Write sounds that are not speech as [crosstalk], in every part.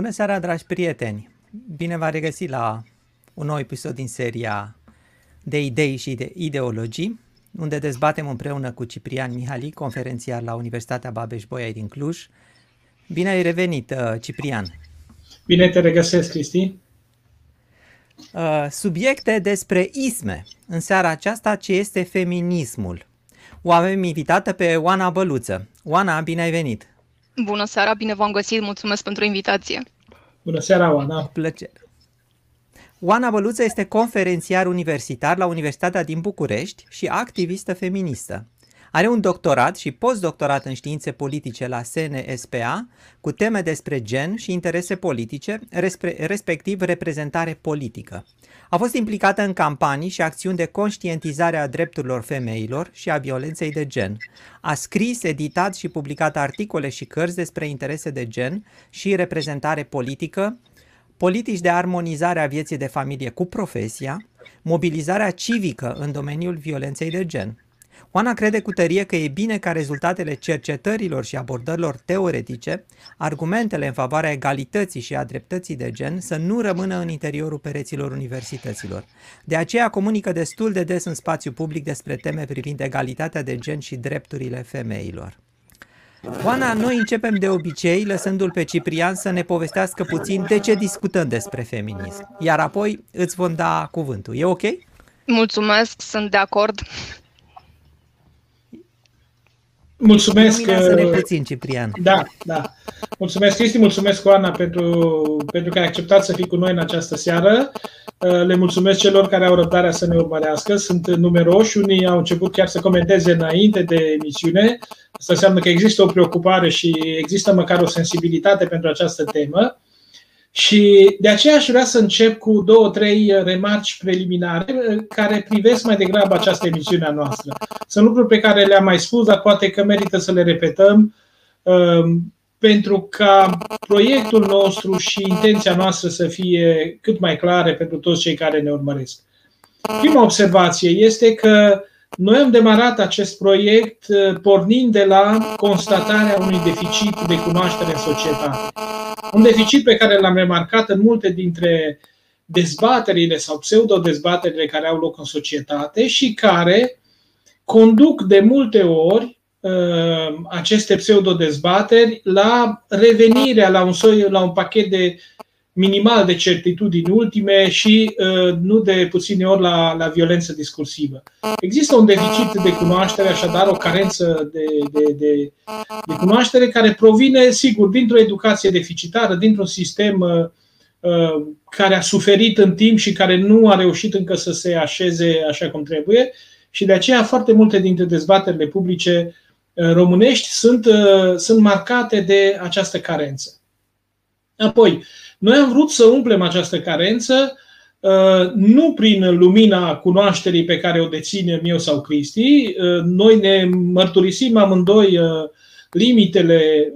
Bună seara, dragi prieteni! Bine v-am regăsit la un nou episod din seria de idei și de ideologii, unde dezbatem împreună cu Ciprian Mihali, conferențiar la Universitatea Babeș-Bolyai din Cluj. Bine ai revenit, uh, Ciprian! Bine te regăsesc, Cristi! Uh, subiecte despre isme. În seara aceasta, ce este feminismul? O avem invitată pe Oana Băluță. Oana, bine ai venit! Bună seara, bine v-am găsit, mulțumesc pentru invitație. Bună seara, Oana. Plăcere. Oana Băluță este conferențiar universitar la Universitatea din București și activistă feministă. Are un doctorat și postdoctorat în științe politice la SNSPA cu teme despre gen și interese politice, respectiv reprezentare politică. A fost implicată în campanii și acțiuni de conștientizare a drepturilor femeilor și a violenței de gen. A scris, editat și publicat articole și cărți despre interese de gen și reprezentare politică, politici de armonizare a vieții de familie cu profesia, mobilizarea civică în domeniul violenței de gen. Oana crede cu tărie că e bine ca rezultatele cercetărilor și abordărilor teoretice, argumentele în favoarea egalității și a dreptății de gen să nu rămână în interiorul pereților universităților. De aceea comunică destul de des în spațiu public despre teme privind egalitatea de gen și drepturile femeilor. Oana, noi începem de obicei lăsându-l pe Ciprian să ne povestească puțin de ce discutăm despre feminism, iar apoi îți vom da cuvântul. E ok? Mulțumesc, sunt de acord. Mulțumesc. Luminează-ne uh, puțin, Ciprian. Da, da. Mulțumesc, Cristi, mulțumesc, Oana, pentru, pentru că ai acceptat să fii cu noi în această seară. Uh, le mulțumesc celor care au răbdarea să ne urmărească. Sunt numeroși, unii au început chiar să comenteze înainte de emisiune. Asta înseamnă că există o preocupare și există măcar o sensibilitate pentru această temă. Și de aceea aș vrea să încep cu două, trei remarci preliminare eh, care privesc mai degrabă această emisiune a noastră. Sunt lucruri pe care le-am mai spus, dar poate că merită să le repetăm ehm, pentru ca proiectul nostru și intenția noastră să fie cât mai clare pentru toți cei care ne urmăresc. Prima observație este că noi am demarat acest proiect uh, pornind de la constatarea unui deficit de cunoaștere în societate. Un deficit pe care l-am remarcat în multe dintre dezbaterile sau pseudo-dezbaterile care au loc în societate și care conduc de multe ori uh, aceste pseudo-dezbateri la revenirea la un, soi, la un pachet de minimal de certitudini ultime și uh, nu de puține ori la, la violență discursivă. Există un deficit de cunoaștere, așadar o carență de, de, de, de cunoaștere care provine, sigur, dintr-o educație deficitară, dintr-un sistem uh, uh, care a suferit în timp și care nu a reușit încă să se așeze așa cum trebuie și de aceea foarte multe dintre dezbaterile publice românești sunt, sunt marcate de această carență. Apoi, noi am vrut să umplem această carență uh, nu prin lumina cunoașterii pe care o deținem eu sau Cristi. Uh, noi ne mărturisim amândoi uh, limitele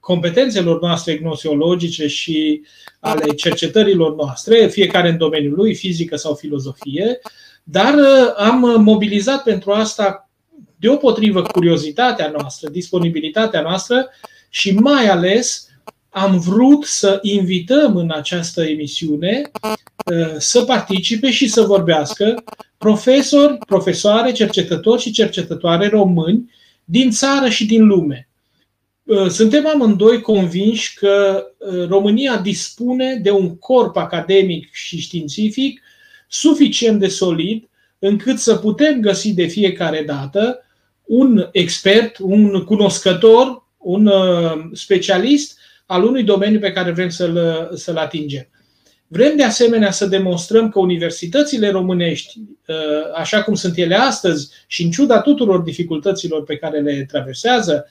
competențelor noastre gnoseologice și ale cercetărilor noastre, fiecare în domeniul lui, fizică sau filozofie, dar am mobilizat pentru asta deopotrivă curiozitatea noastră, disponibilitatea noastră și mai ales am vrut să invităm în această emisiune uh, să participe și să vorbească profesori, profesoare, cercetători și cercetătoare români din țară și din lume. Uh, suntem amândoi convinși că uh, România dispune de un corp academic și științific suficient de solid încât să putem găsi de fiecare dată un expert, un cunoscător, un specialist al unui domeniu pe care vrem să-l, să-l atingem. Vrem de asemenea să demonstrăm că universitățile românești, ă, așa cum sunt ele astăzi și în ciuda tuturor dificultăților pe care le traversează,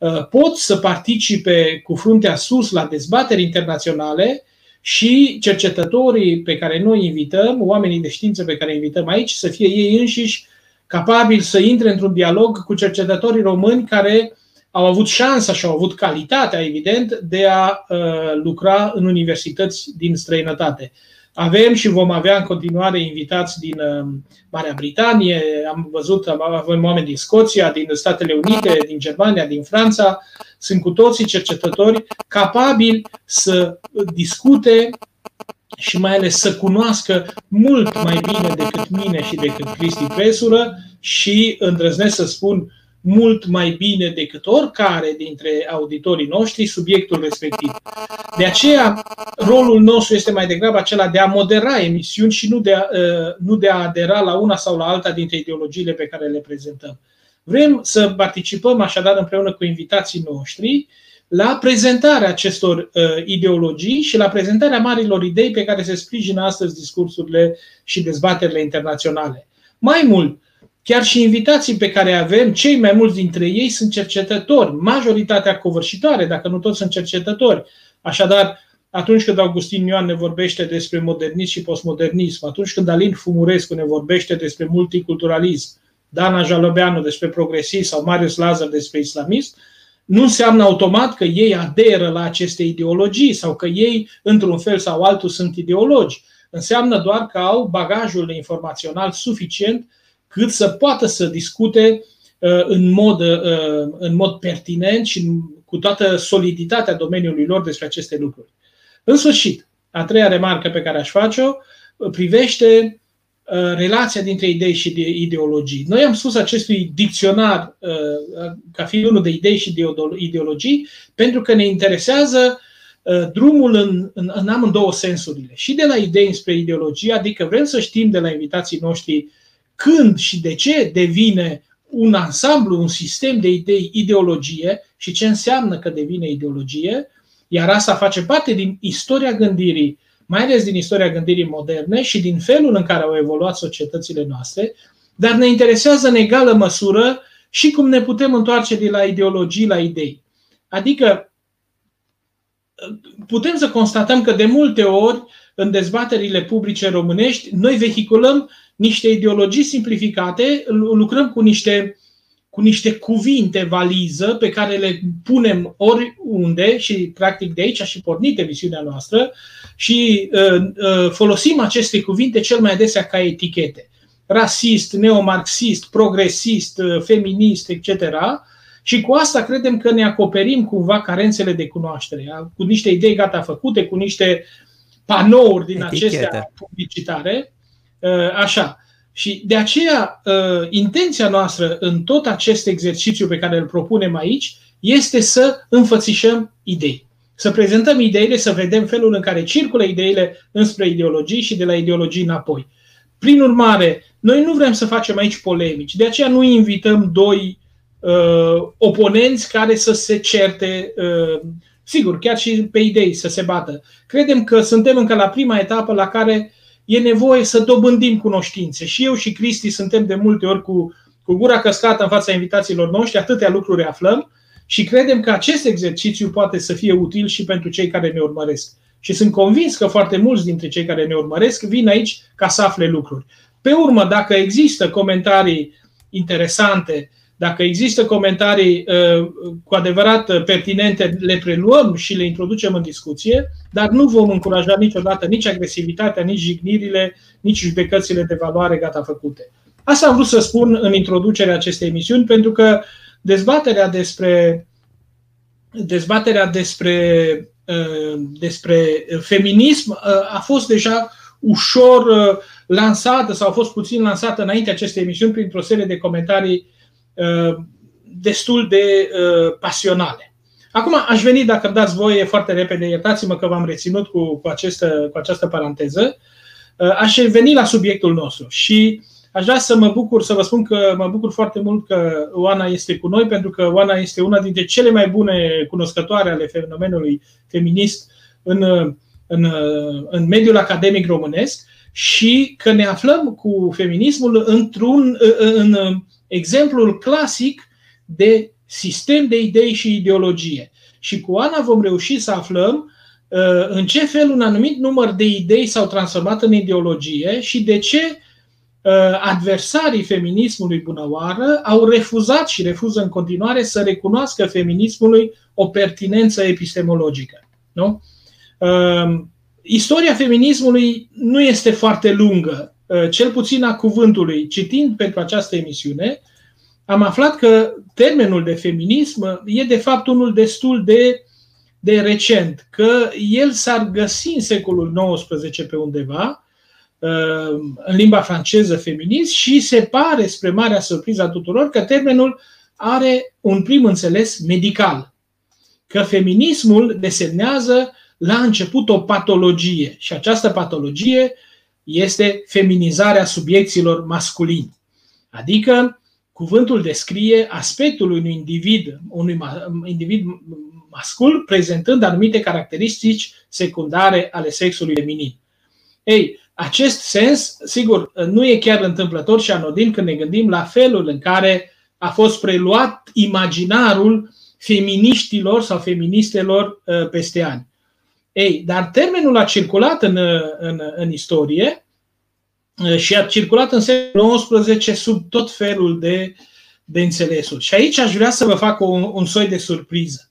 ă, pot să participe cu fruntea sus la dezbateri internaționale și cercetătorii pe care noi invităm, oamenii de știință pe care invităm aici, să fie ei înșiși capabili să intre într-un dialog cu cercetătorii români care au avut șansa și au avut calitatea, evident, de a uh, lucra în universități din străinătate. Avem și vom avea în continuare invitați din Marea Britanie, am văzut, avem oameni din Scoția, din Statele Unite, din Germania, din Franța. Sunt cu toții cercetători capabili să discute și mai ales să cunoască mult mai bine decât mine și decât Cristi Presură și îndrăznesc să spun mult mai bine decât oricare dintre auditorii noștri subiectul respectiv. De aceea, rolul nostru este mai degrabă acela de a modera emisiuni și nu de a, uh, nu de a adera la una sau la alta dintre ideologiile pe care le prezentăm. Vrem să participăm așadar împreună cu invitații noștri la prezentarea acestor uh, ideologii și la prezentarea marilor idei pe care se sprijină astăzi discursurile și dezbaterile internaționale. Mai mult, chiar și invitații pe care avem, cei mai mulți dintre ei sunt cercetători, majoritatea covârșitoare, dacă nu toți sunt cercetători. Așadar, atunci când Augustin Ioan ne vorbește despre modernism și postmodernism, atunci când Alin Fumurescu ne vorbește despre multiculturalism, Dana Jalobeanu despre progresism sau Marius Lazar despre islamism, nu înseamnă automat că ei aderă la aceste ideologii sau că ei, într-un fel sau altul, sunt ideologi. Înseamnă doar că au bagajul informațional suficient cât să poată să discute uh, în mod, uh, în mod pertinent și cu toată soliditatea domeniului lor despre aceste lucruri. În sfârșit, a treia remarcă pe care aș face-o privește Uh, relația dintre idei și de ideologii. Noi am spus acestui dicționar uh, ca fiind unul de idei și de ideologii pentru că ne interesează uh, drumul în, în, în amândouă sensurile. Și de la idei spre ideologie, adică vrem să știm de la invitații noștri când și de ce devine un ansamblu, un sistem de idei ideologie și ce înseamnă că devine ideologie, iar asta face parte din istoria gândirii mai ales din istoria gândirii moderne și din felul în care au evoluat societățile noastre, dar ne interesează în egală măsură și cum ne putem întoarce de la ideologii la idei. Adică putem să constatăm că de multe ori în dezbaterile publice românești noi vehiculăm niște ideologii simplificate, lucrăm cu niște cu niște cuvinte valiză pe care le punem oriunde și practic de aici a și pornit emisiunea noastră și uh, uh, folosim aceste cuvinte cel mai adesea ca etichete. Rasist, neomarxist, progresist, uh, feminist, etc. Și cu asta credem că ne acoperim cumva carențele de cunoaștere, cu niște idei gata făcute, cu niște panouri din Etichete. acestea publicitare. Uh, așa. Și de aceea, uh, intenția noastră în tot acest exercițiu pe care îl propunem aici este să înfățișăm idei. Să prezentăm ideile, să vedem felul în care circulă ideile înspre ideologii și de la ideologii înapoi. Prin urmare, noi nu vrem să facem aici polemici, de aceea nu invităm doi uh, oponenți care să se certe, uh, sigur, chiar și pe idei să se bată. Credem că suntem încă la prima etapă la care e nevoie să dobândim cunoștințe. Și eu și Cristi suntem de multe ori cu, cu gura căscată în fața invitațiilor noștri, atâtea lucruri aflăm și credem că acest exercițiu poate să fie util și pentru cei care ne urmăresc. Și sunt convins că foarte mulți dintre cei care ne urmăresc vin aici ca să afle lucruri. Pe urmă, dacă există comentarii interesante dacă există comentarii uh, cu adevărat uh, pertinente, le preluăm și le introducem în discuție, dar nu vom încuraja niciodată nici agresivitatea, nici jignirile, nici judecățile de valoare gata făcute. Asta am vrut să spun în introducerea acestei emisiuni, pentru că dezbaterea despre, dezbaterea despre, uh, despre feminism a fost deja ușor lansată sau a fost puțin lansată înainte acestei emisiuni printr-o serie de comentarii Uh, destul de uh, pasionale. Acum aș veni, dacă îmi dați voie foarte repede, iertați-mă că v-am reținut cu, cu, această, cu această paranteză, uh, aș veni la subiectul nostru și aș vrea să mă bucur, să vă spun că mă bucur foarte mult că Oana este cu noi, pentru că Oana este una dintre cele mai bune cunoscătoare ale fenomenului feminist în, în, în mediul academic românesc și că ne aflăm cu feminismul într-un, în, în exemplul clasic de sistem de idei și ideologie. Și cu Ana vom reuși să aflăm uh, în ce fel un anumit număr de idei s-au transformat în ideologie și de ce uh, adversarii feminismului bunăoară au refuzat și refuză în continuare să recunoască feminismului o pertinență epistemologică. Nu? Uh, istoria feminismului nu este foarte lungă, cel puțin a cuvântului. Citind pentru această emisiune, am aflat că termenul de feminism e de fapt unul destul de, de recent, că el s-ar găsi în secolul XIX pe undeva, în limba franceză feminist și se pare, spre marea surpriză a tuturor, că termenul are un prim înțeles medical. Că feminismul desemnează la început o patologie și această patologie este feminizarea subiecților masculini. Adică cuvântul descrie aspectul unui individ, unui individ mascul prezentând anumite caracteristici secundare ale sexului feminin. Ei, acest sens, sigur, nu e chiar întâmplător și anodin când ne gândim la felul în care a fost preluat imaginarul feministilor sau feministelor uh, peste ani. Ei, dar termenul a circulat în, în, în istorie uh, și a circulat în secolul XIX sub tot felul de, de înțelesuri. Și aici aș vrea să vă fac un, un soi de surpriză.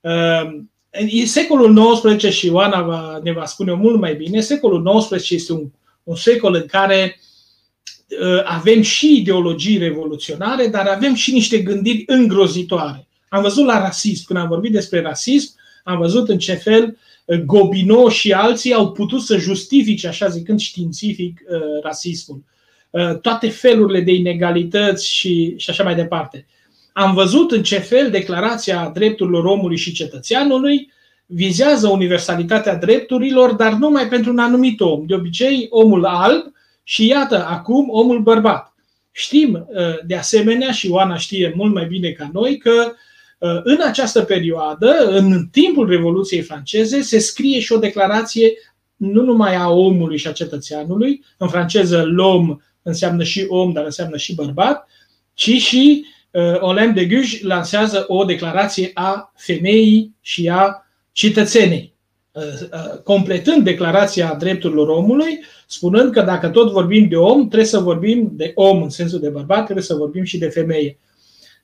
Uh, în secolul XIX și Ioana va, ne va spune mult mai bine, secolul XIX este un, un secol în care uh, avem și ideologii revoluționare, dar avem și niște gândiri îngrozitoare. Am văzut la rasism, când am vorbit despre rasism, am văzut în ce fel uh, Gobineau și alții au putut să justifice, așa zicând științific, uh, rasismul. Uh, toate felurile de inegalități și, și așa mai departe. Am văzut în ce fel declarația drepturilor omului și cetățeanului vizează universalitatea drepturilor, dar numai pentru un anumit om, de obicei omul alb și iată acum omul bărbat. Știm de asemenea, și Oana știe mult mai bine ca noi, că Uh, în această perioadă, în timpul Revoluției franceze, se scrie și o declarație nu numai a omului și a cetățeanului, în franceză l'homme înseamnă și om, dar înseamnă și bărbat, ci și uh, Olympe de Gouges lansează o declarație a femeii și a cetățenei, uh, uh, completând declarația drepturilor omului, spunând că dacă tot vorbim de om, trebuie să vorbim de om în sensul de bărbat, trebuie să vorbim și de femeie.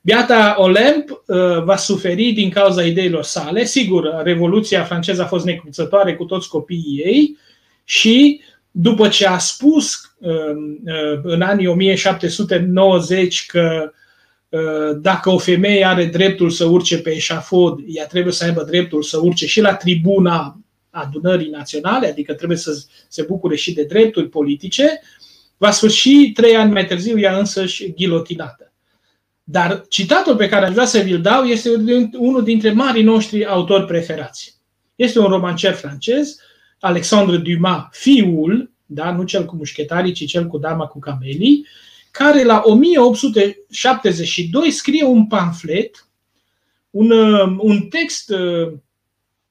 Beata Olemp uh, va suferi din cauza ideilor sale. Sigur, Revoluția franceză a fost necruțătoare cu toți copiii ei și după ce a spus uh, uh, în anii 1790 că dacă o femeie are dreptul să urce pe eșafod, ea trebuie să aibă dreptul să urce și la tribuna adunării naționale, adică trebuie să se bucure și de drepturi politice, va sfârși trei ani mai târziu ea însăși ghilotinată. Dar citatul pe care aș vrea să vi-l dau este unul dintre marii noștri autori preferați. Este un romancier francez, Alexandre Dumas, fiul, da, nu cel cu mușchetarii, ci cel cu dama cu camelii, care la 1872 scrie un pamflet, un, un text,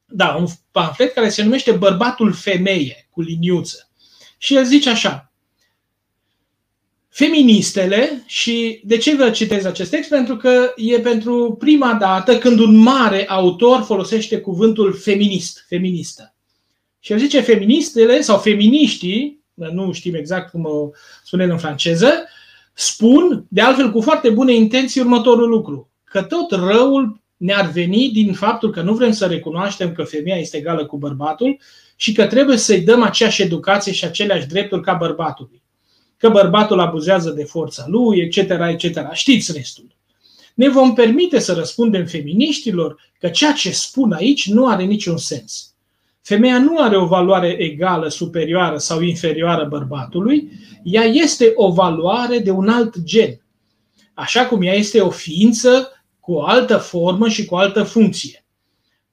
da, un pamflet care se numește Bărbatul femeie, cu liniuță. Și el zice așa, feministele și de ce vă citez acest text? Pentru că e pentru prima dată când un mare autor folosește cuvântul feminist, feministă. Și el zice feministele sau feminiștii, nu știm exact cum o spunem în franceză, spun, de altfel cu foarte bune intenții, următorul lucru. Că tot răul ne-ar veni din faptul că nu vrem să recunoaștem că femeia este egală cu bărbatul și că trebuie să-i dăm aceeași educație și aceleași drepturi ca bărbatului că bărbatul abuzează de forța lui, etc., etc. Știți restul. Ne vom permite să răspundem feminiștilor că ceea ce spun aici nu are niciun sens. Femeia nu are o valoare egală, superioară sau inferioară bărbatului, ea este o valoare de un alt gen. Așa cum ea este o ființă cu o altă formă și cu o altă funcție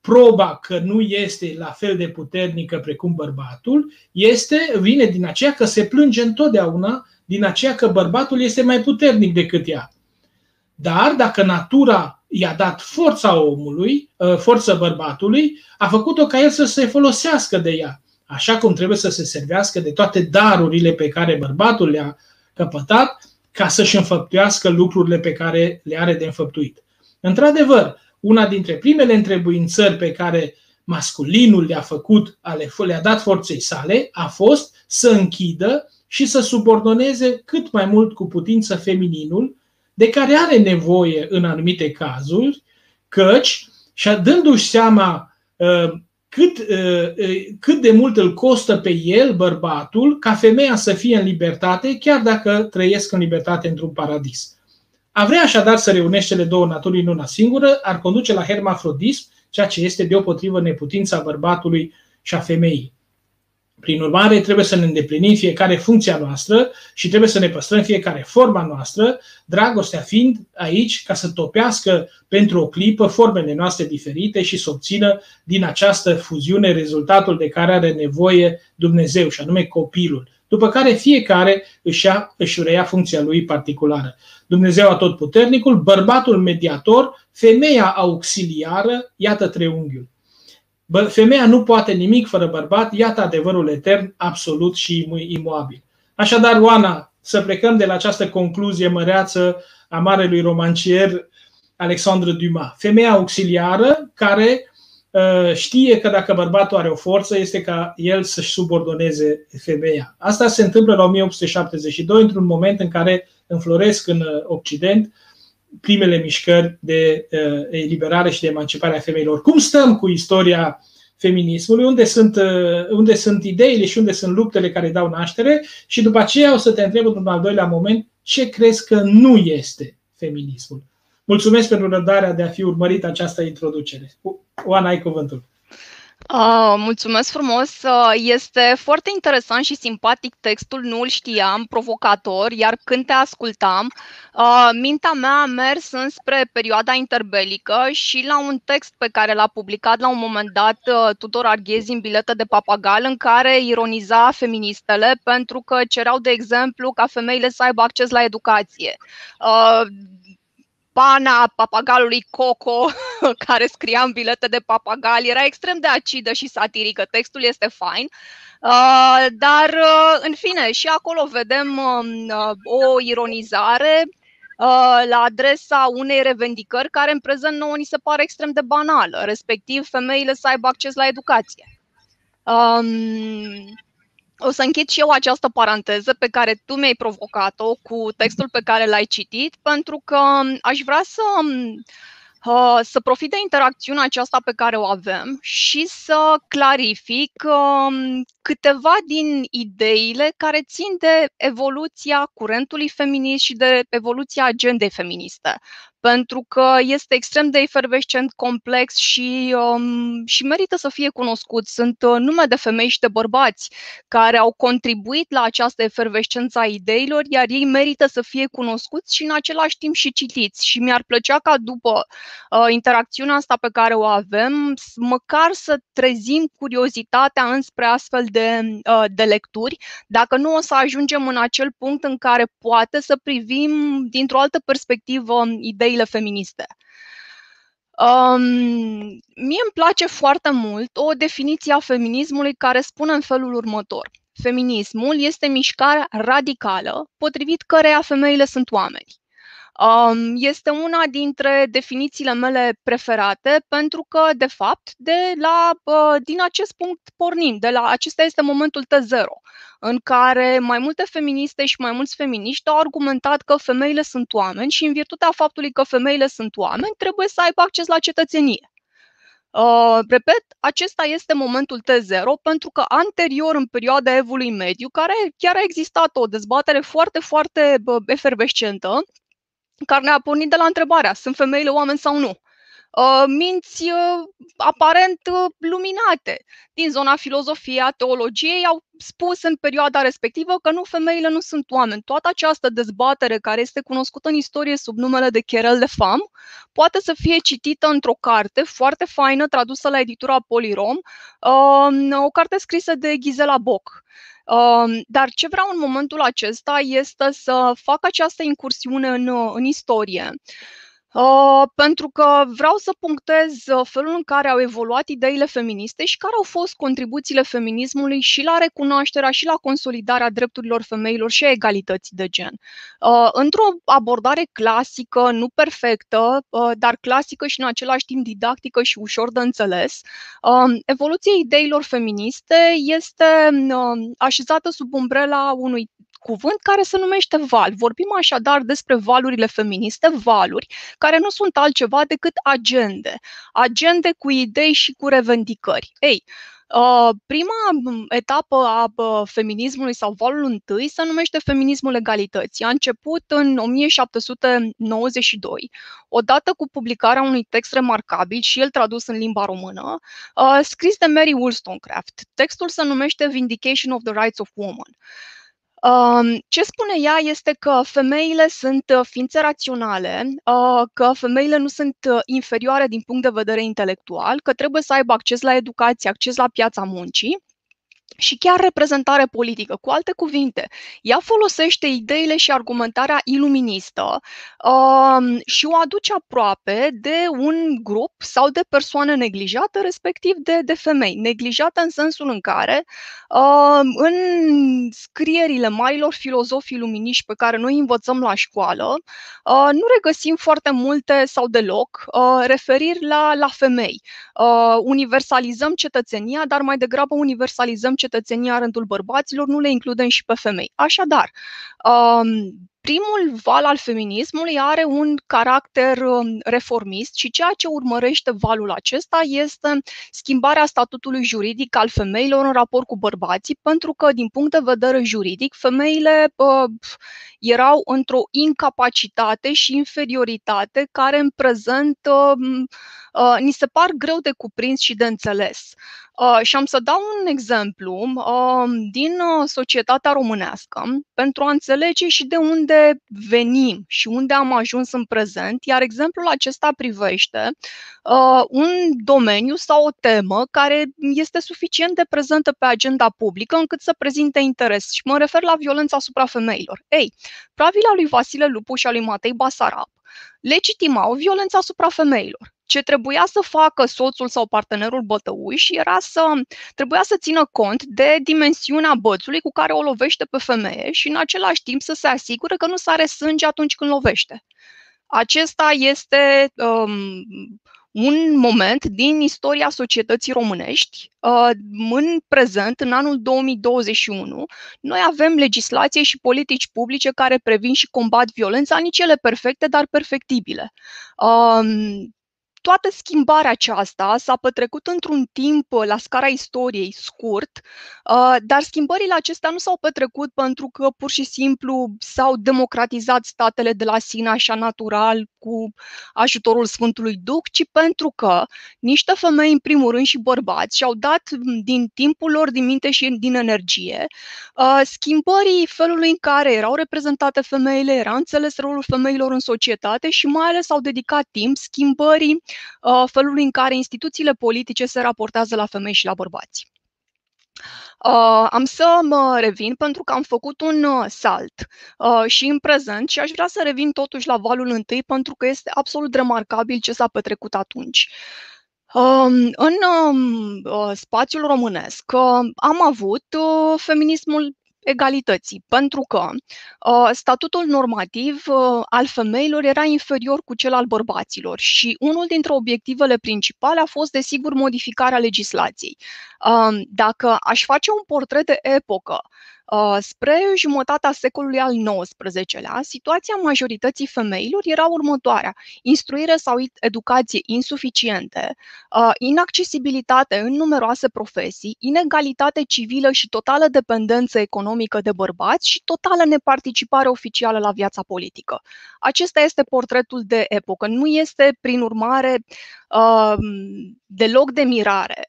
proba că nu este la fel de puternică precum bărbatul este, vine din aceea că se plânge întotdeauna din aceea că bărbatul este mai puternic decât ea. Dar dacă natura i-a dat forța omului, ă, forța bărbatului, a făcut-o ca el să se folosească de ea, așa cum trebuie să se servească de toate darurile pe care bărbatul le-a căpătat ca să-și înfăptuiască lucrurile pe care le are de înfăptuit. Într-adevăr, una dintre primele întrebuințări pe care masculinul le-a făcut, le-a dat forței sale, a fost să închidă și să subordoneze cât mai mult cu putință femininul, de care are nevoie în anumite cazuri, căci, și dându-și seama uh, cât, cât de mult îl costă pe el, bărbatul, ca femeia să fie în libertate, chiar dacă trăiesc în libertate într-un paradis. A vrea așadar să reunești cele două naturi în una singură ar conduce la hermafrodism, ceea ce este deopotrivă neputința bărbatului și a femeii. Prin urmare, trebuie să ne îndeplinim fiecare funcția noastră și trebuie să ne păstrăm fiecare forma noastră, dragostea fiind aici ca să topească pentru o clipă formele noastre diferite și să obțină din această fuziune rezultatul de care are nevoie Dumnezeu, și anume copilul. După care fiecare își, ia, își reia funcția lui particulară. Dumnezeu atotputernicul, bărbatul mediator, femeia auxiliară, iată triunghiul. Femeia nu poate nimic fără bărbat, iată adevărul etern, absolut și imobil. Așadar, Oana, să plecăm de la această concluzie măreață a marelui romancier Alexandre Dumas. Femeia auxiliară care uh, știe că dacă bărbatul are o forță, este ca el să-și subordoneze femeia. Asta se întâmplă la 1872, într-un moment în care înfloresc în uh, Occident primele mișcări de uh, eliberare și de emancipare a femeilor. Cum stăm cu istoria feminismului, unde sunt, uh, unde sunt ideile și unde sunt luptele care dau naștere și după aceea o să te întreb într-un al doilea moment ce crezi că nu este feminismul. Mulțumesc pentru răbdarea de a fi urmărit această introducere. Oana, ai cuvântul. Uh, mulțumesc frumos! Uh, este foarte interesant și simpatic textul, nu-l știam, provocator, iar când te ascultam, uh, mintea mea a mers înspre perioada interbelică și la un text pe care l-a publicat la un moment dat uh, Tudor Arghezi în biletă de papagal, în care ironiza feministele pentru că cereau, de exemplu, ca femeile să aibă acces la educație. Uh, pana papagalului Coco, [laughs] care scria în bilete de papagal, era extrem de acidă și satirică. Textul este fain. Uh, dar, uh, în fine, și acolo vedem um, uh, o ironizare uh, la adresa unei revendicări care în prezent nouă ni se pare extrem de banală, respectiv femeile să aibă acces la educație. Um, o să închid și eu această paranteză pe care tu mi-ai provocat-o cu textul pe care l-ai citit, pentru că aș vrea să, uh, să profit de interacțiunea aceasta pe care o avem și să clarific um, câteva din ideile care țin de evoluția curentului feminist și de evoluția agendei feministe pentru că este extrem de efervescent, complex și, um, și merită să fie cunoscut. Sunt uh, nume de femei și de bărbați care au contribuit la această efervescență a ideilor, iar ei merită să fie cunoscuți și în același timp și citiți. Și mi-ar plăcea ca după uh, interacțiunea asta pe care o avem, măcar să trezim curiozitatea înspre astfel de, uh, de lecturi, dacă nu o să ajungem în acel punct în care poate să privim dintr-o altă perspectivă idei ideile feministe. Um, mie îmi place foarte mult o definiție a feminismului care spune în felul următor. Feminismul este mișcarea radicală potrivit căreia femeile sunt oameni. Este una dintre definițiile mele preferate pentru că, de fapt, de la, din acest punct pornim, de la acesta este momentul T0, în care mai multe feministe și mai mulți feminiști au argumentat că femeile sunt oameni și în virtutea faptului că femeile sunt oameni, trebuie să aibă acces la cetățenie. Uh, repet, acesta este momentul T0 pentru că anterior, în perioada evului mediu, care chiar a existat o dezbatere foarte, foarte efervescentă, care ne-a pornit de la întrebarea, sunt femeile oameni sau nu? Uh, minți uh, aparent uh, luminate din zona filozofiei, a teologiei au spus în perioada respectivă că nu, femeile nu sunt oameni. Toată această dezbatere care este cunoscută în istorie sub numele de Cherel de Fam poate să fie citită într-o carte foarte faină tradusă la editura Polirom, o carte scrisă de Ghizela Boc. Dar ce vreau în momentul acesta este să fac această incursiune în, în istorie Uh, pentru că vreau să punctez uh, felul în care au evoluat ideile feministe și care au fost contribuțiile feminismului și la recunoașterea și la consolidarea drepturilor femeilor și a egalității de gen. Uh, într-o abordare clasică, nu perfectă, dar clasică și în același timp didactică și ușor de înțeles, evoluția ideilor feministe este așezată sub umbrela unui cuvânt care se numește val. Vorbim așadar despre valurile feministe, valuri care nu sunt altceva decât agende. Agende cu idei și cu revendicări. Ei, Uh, prima etapă a feminismului sau valul întâi se numește feminismul egalității. A început în 1792, odată cu publicarea unui text remarcabil și el tradus în limba română, uh, scris de Mary Wollstonecraft. Textul se numește Vindication of the Rights of Woman. Ce spune ea este că femeile sunt uh, ființe raționale, uh, că femeile nu sunt uh, inferioare din punct de vedere intelectual, că trebuie să aibă acces la educație, acces la piața muncii și chiar reprezentare politică. Cu alte cuvinte, ea folosește ideile și argumentarea iluministă uh, și o aduce aproape de un grup sau de persoane neglijate, respectiv de, de femei. Neglijate în sensul în care uh, în scrierile marilor filozofii luminiști pe care noi învățăm la școală, uh, nu regăsim foarte multe sau deloc uh, referiri la, la femei. Uh, universalizăm cetățenia, dar mai degrabă universalizăm cetățenia rândul bărbaților, nu le includem și pe femei. Așadar, um, primul val al feminismului are un caracter um, reformist și ceea ce urmărește valul acesta este schimbarea statutului juridic al femeilor în raport cu bărbații, pentru că, din punct de vedere juridic, femeile uh, erau într-o incapacitate și inferioritate care în prezent uh, uh, ni se par greu de cuprins și de înțeles. Uh, și am să dau un exemplu uh, din uh, societatea românească pentru a înțelege și de unde venim și unde am ajuns în prezent, iar exemplul acesta privește un domeniu sau o temă care este suficient de prezentă pe agenda publică încât să prezinte interes. Și mă refer la violența asupra femeilor. Ei, pravila lui Vasile Lupu și a lui Matei Basarab legitimau violența asupra femeilor ce trebuia să facă soțul sau partenerul bătăuș era să trebuia să țină cont de dimensiunea bățului cu care o lovește pe femeie și în același timp să se asigure că nu sare sânge atunci când lovește. Acesta este um, un moment din istoria societății românești. Uh, în prezent, în anul 2021, noi avem legislație și politici publice care previn și combat violența, nici ele perfecte, dar perfectibile. Um, toată schimbarea aceasta s-a petrecut într-un timp uh, la scara istoriei scurt, uh, dar schimbările acestea nu s-au petrecut pentru că pur și simplu s-au democratizat statele de la sine așa natural cu ajutorul Sfântului Duh, ci pentru că niște femei, în primul rând, și bărbați și-au dat mm, din timpul lor, din minte și din energie, uh, schimbării felului în care erau reprezentate femeile, era înțeles rolul femeilor în societate și mai ales au dedicat timp schimbării Uh, felul în care instituțiile politice se raportează la femei și la bărbați. Uh, am să mă revin pentru că am făcut un uh, salt uh, și în prezent și aș vrea să revin totuși la valul întâi pentru că este absolut remarcabil ce s-a petrecut atunci. Um, în um, uh, spațiul românesc uh, am avut uh, feminismul egalității, pentru că uh, statutul normativ uh, al femeilor era inferior cu cel al bărbaților și unul dintre obiectivele principale a fost, desigur, modificarea legislației. Uh, dacă aș face un portret de epocă Uh, spre jumătatea secolului al XIX-lea, situația majorității femeilor era următoarea. Instruire sau educație insuficiente, uh, inaccesibilitate în numeroase profesii, inegalitate civilă și totală dependență economică de bărbați și totală neparticipare oficială la viața politică. Acesta este portretul de epocă. Nu este, prin urmare, uh, deloc de mirare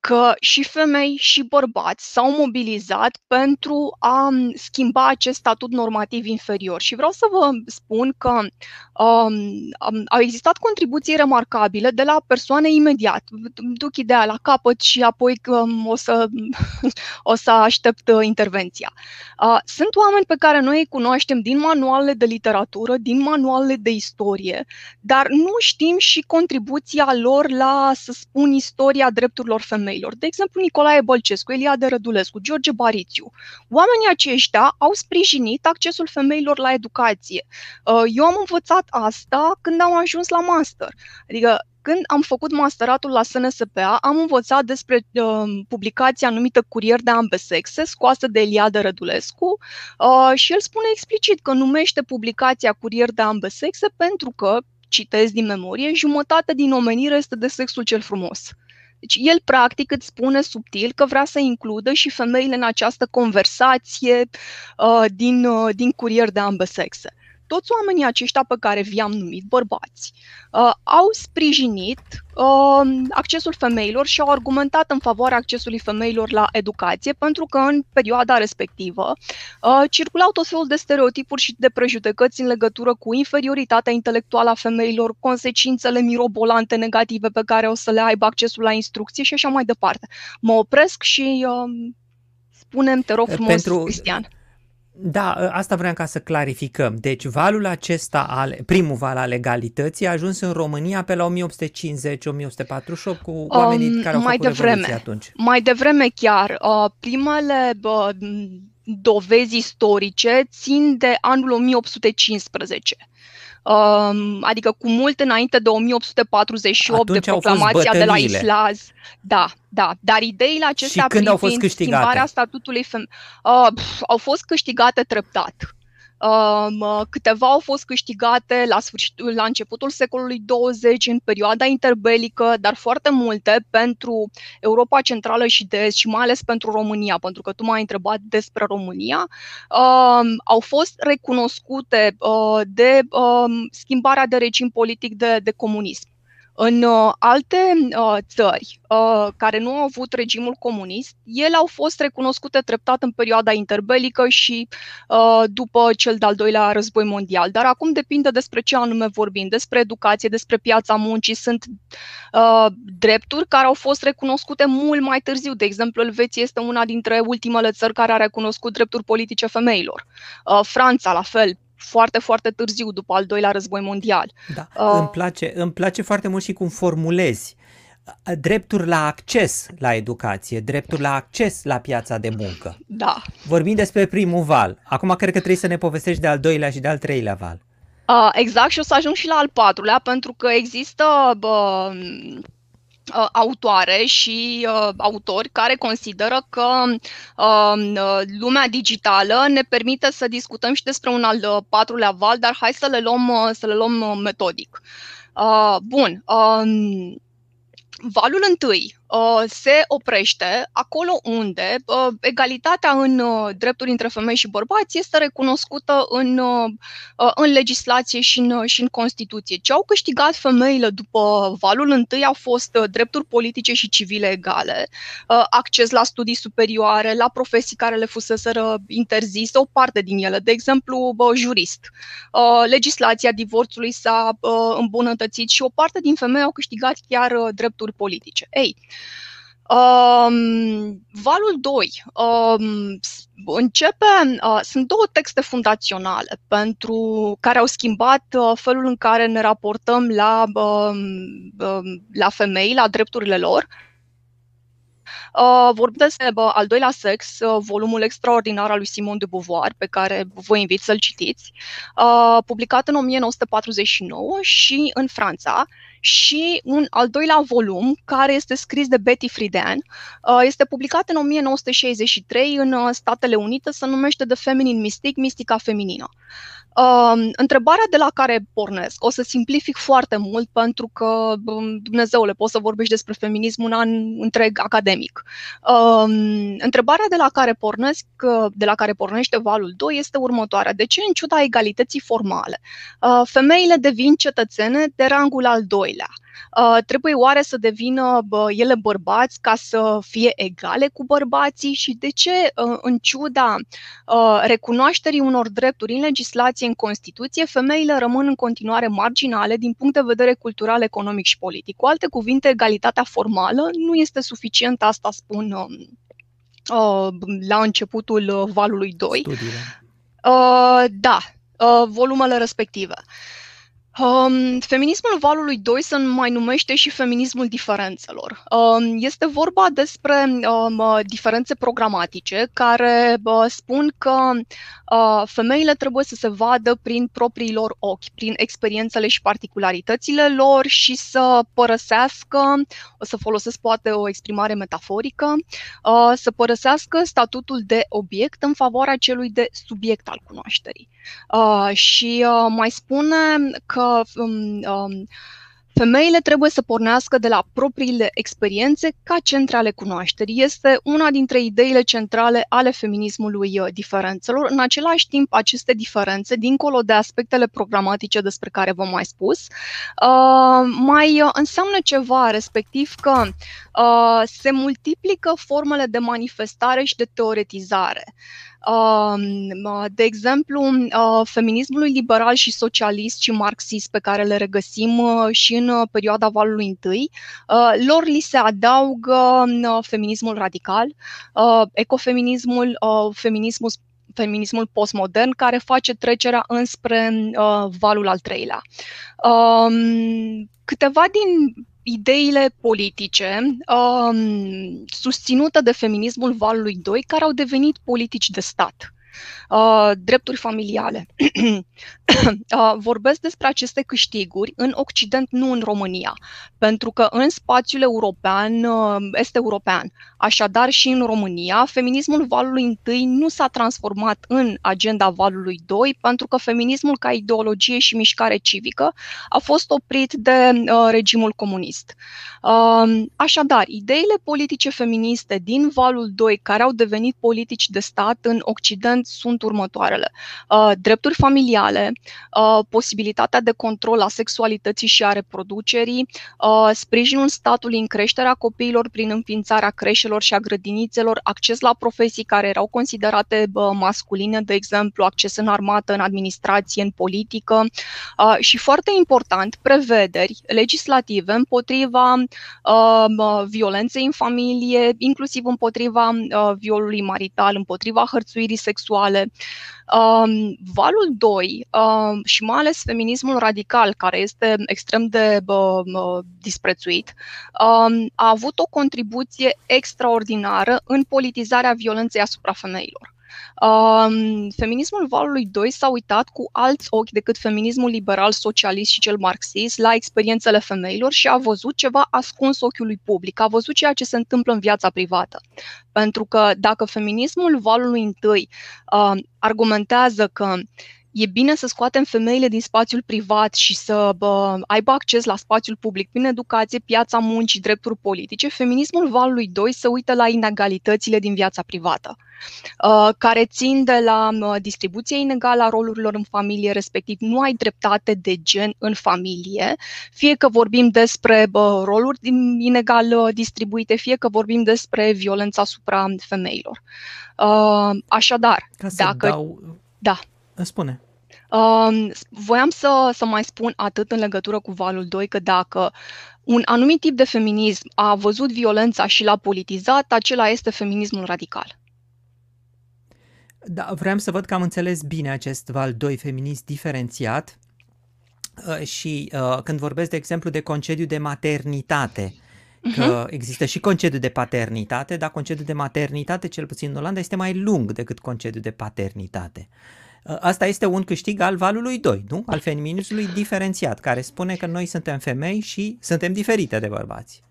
că și femei și bărbați s-au mobilizat pentru a schimba acest statut normativ inferior. Și vreau să vă spun că um, au existat contribuții remarcabile de la persoane imediat. Duc ideea la capăt și apoi um, o, să, [laughs] o să aștept uh, intervenția. Uh, sunt oameni pe care noi îi cunoaștem din manualele de literatură, din manualele de istorie, dar nu știm și contribuția lor la, să spun, istoria drepturilor femei femeilor, de exemplu Nicolae Bălcescu, Eliade Rădulescu, George Barițiu. Oamenii aceștia au sprijinit accesul femeilor la educație. Uh, eu am învățat asta când am ajuns la master. Adică când am făcut masteratul la SNSPA, am învățat despre uh, publicația numită Curier de ambe sexe, scoasă de Eliade Rădulescu uh, și el spune explicit că numește publicația Curier de ambe sexe pentru că, citez din memorie, jumătate din omenire este de sexul cel frumos. Deci el practic îți spune subtil că vrea să includă și femeile în această conversație uh, din, uh, din curier de ambe sexe toți oamenii aceștia pe care vi-am numit bărbați uh, au sprijinit uh, accesul femeilor și au argumentat în favoarea accesului femeilor la educație, pentru că în perioada respectivă uh, circulau tot felul de stereotipuri și de prejudecăți în legătură cu inferioritatea intelectuală a femeilor, consecințele mirobolante negative pe care o să le aibă accesul la instrucție și așa mai departe. Mă opresc și uh, spunem, te rog frumos, Pentru... Cristian da, ă, asta vreau ca să clarificăm. Deci valul acesta, al, primul val al legalității, a ajuns în România pe la 1850-1848 cu oamenii um, care au mai făcut devreme, atunci. Mai devreme chiar. Uh, primele uh, dovezi istorice țin de anul 1815 adică cu mult înainte de 1848 Atunci de proclamația de la Islaz. Da, da, dar ideile acestea și când au fost câștigate? schimbarea statutului fem- uh, au fost câștigate treptat. Câteva au fost câștigate la, sfârșitul, la începutul secolului 20, în perioada interbelică, dar foarte multe pentru Europa Centrală și de Est și mai ales pentru România, pentru că tu m-ai întrebat despre România, au fost recunoscute uh, de schimbarea de regim politic de, de comunism. În uh, alte uh, țări uh, care nu au avut regimul comunist, ele au fost recunoscute treptat în perioada interbelică și uh, după cel de-al doilea război mondial. Dar acum depinde despre ce anume vorbim, despre educație, despre piața muncii. Sunt uh, drepturi care au fost recunoscute mult mai târziu. De exemplu, Elveția este una dintre ultimele țări care a recunoscut drepturi politice femeilor. Uh, Franța, la fel, foarte, foarte târziu, după al doilea război mondial. Da, uh, îmi, place, îmi place foarte mult și cum formulezi drepturi la acces la educație, drepturi la acces la piața de muncă. Da. Vorbim despre primul val. Acum cred că trebuie să ne povestești de al doilea și de al treilea val. Uh, exact și o să ajung și la al patrulea, pentru că există bă, uh, autoare și uh, autori care consideră că uh, lumea digitală ne permite să discutăm și despre un al uh, patrulea val, dar hai să le luăm, uh, să le luăm uh, metodic. Uh, bun. Uh, valul întâi Uh, se oprește acolo unde uh, egalitatea în uh, drepturi între femei și bărbați este recunoscută în, în legislație și în, și în Constituție. Ce au câștigat femeile după valul întâi au fost drepturi politice și civile egale, acces la studii superioare, la profesii care le fuseseră interzise, o parte din ele, de exemplu, jurist. Legislația divorțului s-a îmbunătățit și o parte din femei au câștigat chiar drepturi politice. Ei, Um, valul 2 um, începe, uh, sunt două texte fundaționale pentru care au schimbat uh, felul în care ne raportăm la, uh, uh, la femei, la drepturile lor. Uh, vorbim despre uh, al doilea sex, uh, volumul extraordinar al lui Simon de Beauvoir, pe care vă invit să-l citiți, uh, publicat în 1949 și în Franța, și un al doilea volum, care este scris de Betty Friedan, uh, este publicat în 1963 în uh, Statele Unite, se numește The Feminine Mystic, Mistica Feminină. Uh, întrebarea de la care pornesc, o să simplific foarte mult pentru că, um, Dumnezeule, poți să vorbești despre feminism un an întreg academic. Uh, întrebarea de la care pornesc, uh, de la care pornește valul 2 este următoarea. De ce, în ciuda egalității formale, uh, femeile devin cetățene de rangul al doilea? Uh, trebuie oare să devină ele bărbați ca să fie egale cu bărbații și de ce, uh, în ciuda uh, recunoașterii unor drepturi în legislație, în Constituție, femeile rămân în continuare marginale din punct de vedere cultural, economic și politic. Cu alte cuvinte, egalitatea formală nu este suficientă, asta spun um, la începutul valului 2. Studiile. Da, volumele respective. Um, feminismul valului 2 se mai numește și feminismul diferențelor. Um, este vorba despre um, diferențe programatice care uh, spun că uh, femeile trebuie să se vadă prin proprii lor ochi, prin experiențele și particularitățile lor și să părăsească, o să folosesc poate o exprimare metaforică, uh, să părăsească statutul de obiect în favoarea celui de subiect al cunoașterii. Uh, și uh, mai spune că um, um, Femeile trebuie să pornească de la propriile experiențe ca centre ale cunoașterii. Este una dintre ideile centrale ale feminismului uh, diferențelor. În același timp, aceste diferențe, dincolo de aspectele programatice despre care v-am mai spus, uh, mai înseamnă ceva, respectiv că se multiplică formele de manifestare și de teoretizare. De exemplu, feminismului liberal și socialist și marxist pe care le regăsim uh, și în uh, perioada valului întâi, uh, lor li se adaugă feminismul radical, ecofeminismul, feminismul feminismul postmodern care face trecerea înspre uh, valul al treilea. Um, câteva din ideile politice um, susținute de feminismul valului 2 care au devenit politici de stat. Uh, drepturi familiale. [clears throat] uh, vorbesc despre aceste câștiguri în Occident, nu în România, pentru că în spațiul european, uh, este european, așadar și în România, feminismul valului întâi nu s-a transformat în agenda valului 2, pentru că feminismul ca ideologie și mișcare civică a fost oprit de uh, regimul comunist. Uh, așadar, ideile politice feministe din valul 2, care au devenit politici de stat în Occident, sunt următoarele. Uh, drepturi familiale, uh, posibilitatea de control a sexualității și a reproducerii, uh, sprijinul statului în creșterea copiilor prin înființarea creșelor și a grădinițelor, acces la profesii care erau considerate masculine, de exemplu, acces în armată, în administrație, în politică și, foarte important, prevederi legislative împotriva violenței în familie, inclusiv împotriva violului marital, împotriva hărțuirii sexuale. Um, valul 2 um, și mai ales feminismul radical, care este extrem de uh, disprețuit, um, a avut o contribuție extraordinară în politizarea violenței asupra femeilor. Um, feminismul valului 2 s-a uitat cu alți ochi decât feminismul liberal, socialist și cel marxist la experiențele femeilor și a văzut ceva ascuns ochiului public, a văzut ceea ce se întâmplă în viața privată. Pentru că dacă feminismul valului 1 uh, argumentează că e bine să scoatem femeile din spațiul privat și să bă, aibă acces la spațiul public prin educație, piața muncii, drepturi politice, feminismul valului 2 se uită la inegalitățile din viața privată. Uh, care țin de la uh, distribuția inegală a rolurilor în familie, respectiv nu ai dreptate de gen în familie, fie că vorbim despre roluri inegal uh, distribuite, fie că vorbim despre violența asupra femeilor. Așadar, Ca să dacă... Dau... Da. Spune. Uh, voiam să, să mai spun atât în legătură cu valul 2, că dacă un anumit tip de feminism a văzut violența și l-a politizat, acela este feminismul radical. Da, vreau să văd că am înțeles bine acest val 2 feminist diferențiat uh, și uh, când vorbesc, de exemplu, de concediu de maternitate, că uh-huh. există și concediu de paternitate, dar concediu de maternitate, cel puțin în Olanda, este mai lung decât concediu de paternitate. Uh, asta este un câștig al valului 2, nu? Al feminismului diferențiat, care spune că noi suntem femei și suntem diferite de bărbați.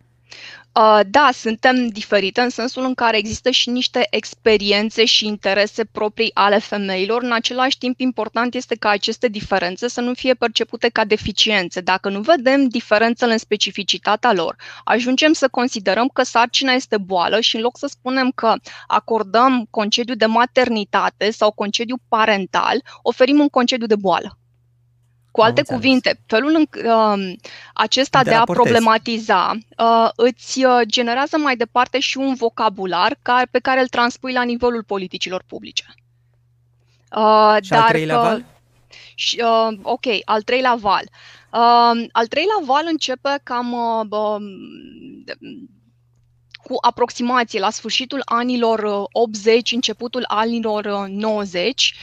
Uh, da, suntem diferite în sensul în care există și niște experiențe și interese proprii ale femeilor. În același timp, important este ca aceste diferențe să nu fie percepute ca deficiențe. Dacă nu vedem diferențele în specificitatea lor, ajungem să considerăm că sarcina este boală și în loc să spunem că acordăm concediu de maternitate sau concediu parental, oferim un concediu de boală. Cu alte cuvinte, felul în, uh, acesta de, de a problematiza uh, îți uh, generează mai departe și un vocabular care, pe care îl transpui la nivelul politicilor publice. Uh, și dar, al treilea uh, val? Și, uh, ok, al treilea val. Uh, al treilea val începe cam uh, uh, cu aproximație la sfârșitul anilor 80, începutul anilor 90.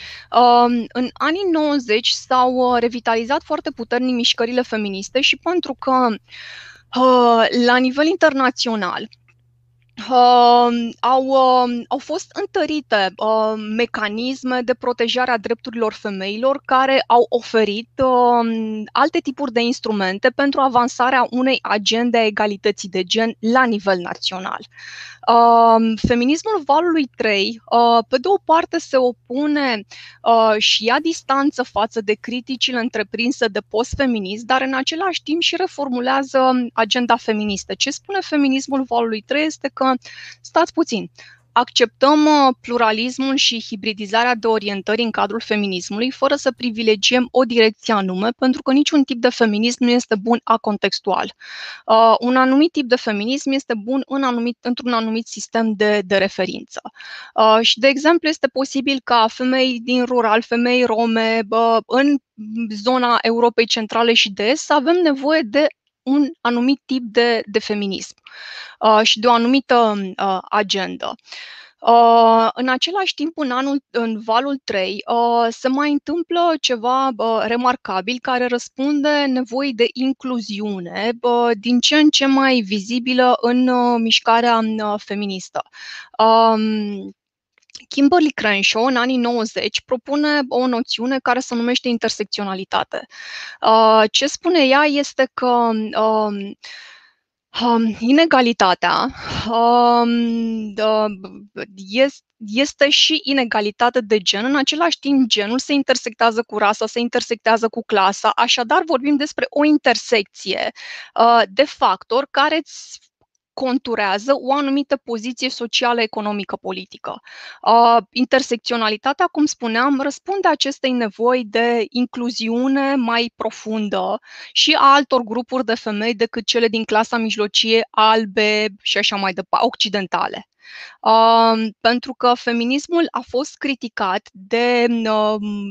În anii 90 s-au revitalizat foarte puternic mișcările feministe și pentru că la nivel internațional Uh, au, uh, au fost întărite uh, mecanisme de protejare a drepturilor femeilor care au oferit uh, alte tipuri de instrumente pentru avansarea unei agende a egalității de gen la nivel național. Uh, feminismul valului 3, uh, pe de o parte, se opune uh, și ia distanță față de criticile întreprinse de post-feminist, dar în același timp și reformulează agenda feministă. Ce spune feminismul valului 3 este că, stați puțin, acceptăm uh, pluralismul și hibridizarea de orientări în cadrul feminismului, fără să privilegiem o direcție anume, pentru că niciun tip de feminism nu este bun acontextual. Uh, un anumit tip de feminism este bun în anumit, într-un anumit sistem de, de referință. Uh, și, de exemplu, este posibil ca femei din rural, femei rome, uh, în zona Europei Centrale și de Est, să avem nevoie de un anumit tip de, de feminism uh, și de o anumită uh, agendă. Uh, în același timp, în anul, în valul 3, uh, se mai întâmplă ceva uh, remarcabil care răspunde nevoii de incluziune uh, din ce în ce mai vizibilă în uh, mișcarea uh, feministă. Um, Kimberly Crenshaw, în anii 90, propune o noțiune care se numește intersecționalitate. Uh, ce spune ea este că um, um, inegalitatea um, este și inegalitate de gen. În același timp, genul se intersectează cu rasa, se intersectează cu clasa, așadar vorbim despre o intersecție uh, de factori care îți conturează o anumită poziție socială, economică, politică. Uh, intersecționalitatea, cum spuneam, răspunde acestei nevoi de incluziune mai profundă și a altor grupuri de femei decât cele din clasa mijlocie, albe și așa mai departe, occidentale pentru că feminismul a fost criticat de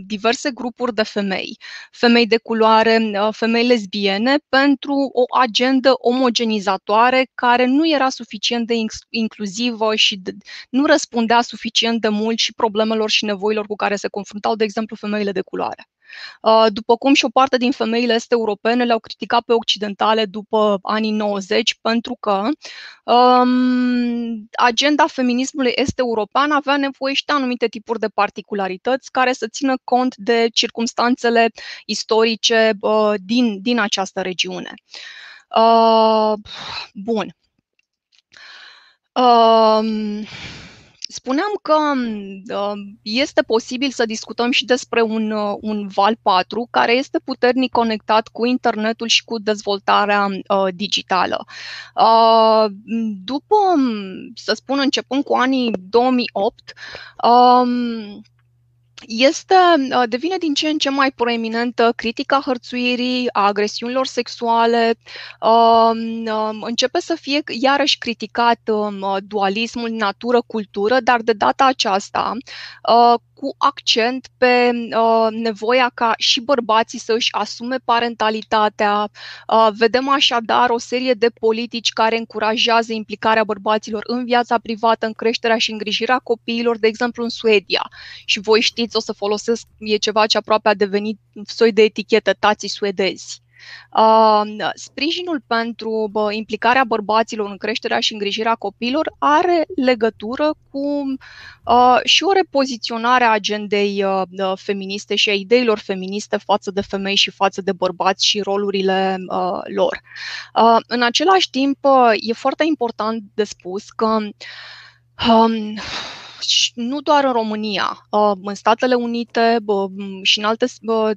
diverse grupuri de femei, femei de culoare, femei lesbiene, pentru o agendă omogenizatoare care nu era suficient de inclusivă și de, nu răspundea suficient de mult și problemelor și nevoilor cu care se confruntau, de exemplu, femeile de culoare. Uh, după cum și o parte din femeile este europene le-au criticat pe occidentale după anii 90 pentru că um, agenda feminismului este european avea nevoie și de anumite tipuri de particularități care să țină cont de circumstanțele istorice uh, din, din această regiune. Uh, bun. Uh, Spuneam că um, este posibil să discutăm și despre un, uh, un val 4 care este puternic conectat cu internetul și cu dezvoltarea uh, digitală. Uh, după, să spun, începând cu anii 2008, um, este, uh, devine din ce în ce mai proeminentă critica hărțuirii, a agresiunilor sexuale, um, um, începe să fie iarăși criticat um, dualismul natură-cultură, dar de data aceasta uh, cu accent pe uh, nevoia ca și bărbații să își asume parentalitatea. Uh, vedem așadar o serie de politici care încurajează implicarea bărbaților în viața privată, în creșterea și îngrijirea copiilor, de exemplu în Suedia. Și voi știți, o să folosesc, e ceva ce aproape a devenit soi de etichetă, tații suedezi. Uh, sprijinul pentru bă, implicarea bărbaților în creșterea și îngrijirea copiilor are legătură cu uh, și o repoziționare a agendei uh, feministe și a ideilor feministe față de femei și față de bărbați și rolurile uh, lor. Uh, în același timp, uh, e foarte important de spus că um, nu doar în România, uh, în Statele Unite și în alte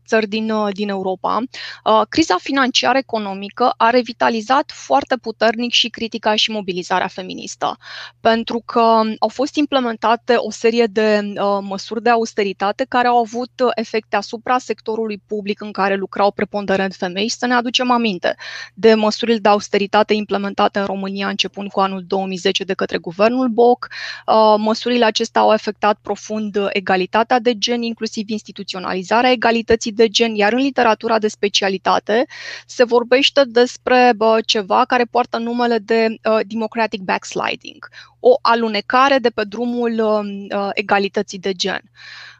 țări din, uh, din Europa, uh, criza financiară economică a revitalizat foarte puternic și critica și mobilizarea feministă, pentru că au fost implementate o serie de măsuri de austeritate care au avut efecte asupra sectorului public în care lucrau preponderent femei. Să ne aducem aminte de măsurile de austeritate implementate în România începând cu anul 2010 de către guvernul Boc, măsurile acestea au afectat profund egalitatea de gen, inclusiv instituționalizarea egalității de gen, iar în literatura de specialitate se vorbește despre bă, ceva care poartă numele de uh, democratic backsliding, o alunecare de pe drumul uh, egalității de gen. Uh,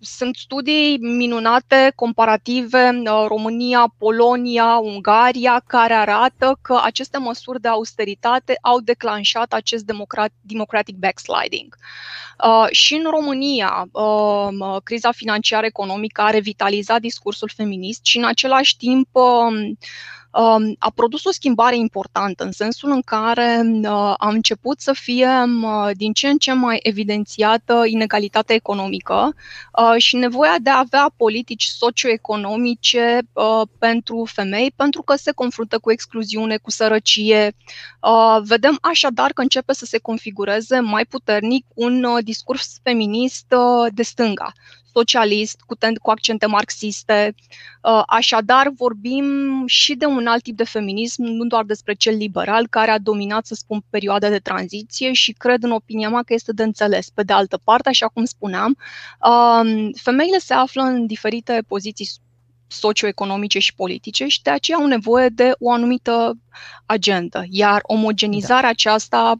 sunt studii minunate, comparative, uh, România, Polonia, Ungaria, care arată că aceste măsuri de austeritate au declanșat acest democratic backsliding. Uh, și în România, criza financiară economică a revitalizat discursul feminist și în același timp Um, a produs o schimbare importantă în sensul în care uh, a început să fie uh, din ce în ce mai evidențiată inegalitatea economică uh, și nevoia de a avea politici socioeconomice pentru femei, pentru că se confruntă cu excluziune, cu sărăcie. Vedem așadar că începe să se configureze mai puternic un discurs feminist de stânga socialist, cu, ten- cu accente marxiste. Uh, așadar, vorbim și de un alt tip de feminism, nu doar despre cel liberal, care a dominat, să spun, perioada de tranziție și cred, în opinia mea, că este de înțeles. Pe de altă parte, așa cum spuneam, um, femeile se află în diferite poziții socioeconomice și politice și de aceea au nevoie de o anumită agendă. Iar omogenizarea da. aceasta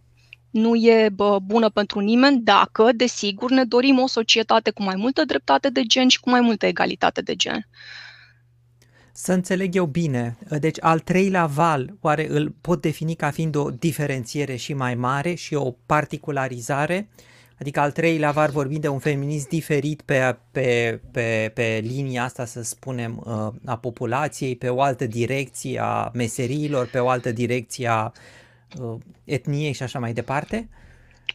nu e bă, bună pentru nimeni dacă, desigur, ne dorim o societate cu mai multă dreptate de gen și cu mai multă egalitate de gen. Să înțeleg eu bine, deci al treilea val, oare îl pot defini ca fiind o diferențiere și mai mare și o particularizare? Adică al treilea val vorbim de un feminism diferit pe, pe, pe, pe linia asta, să spunem, uh, a populației, pe o altă direcție a meseriilor, pe o altă direcție a uh, etniei și așa mai departe?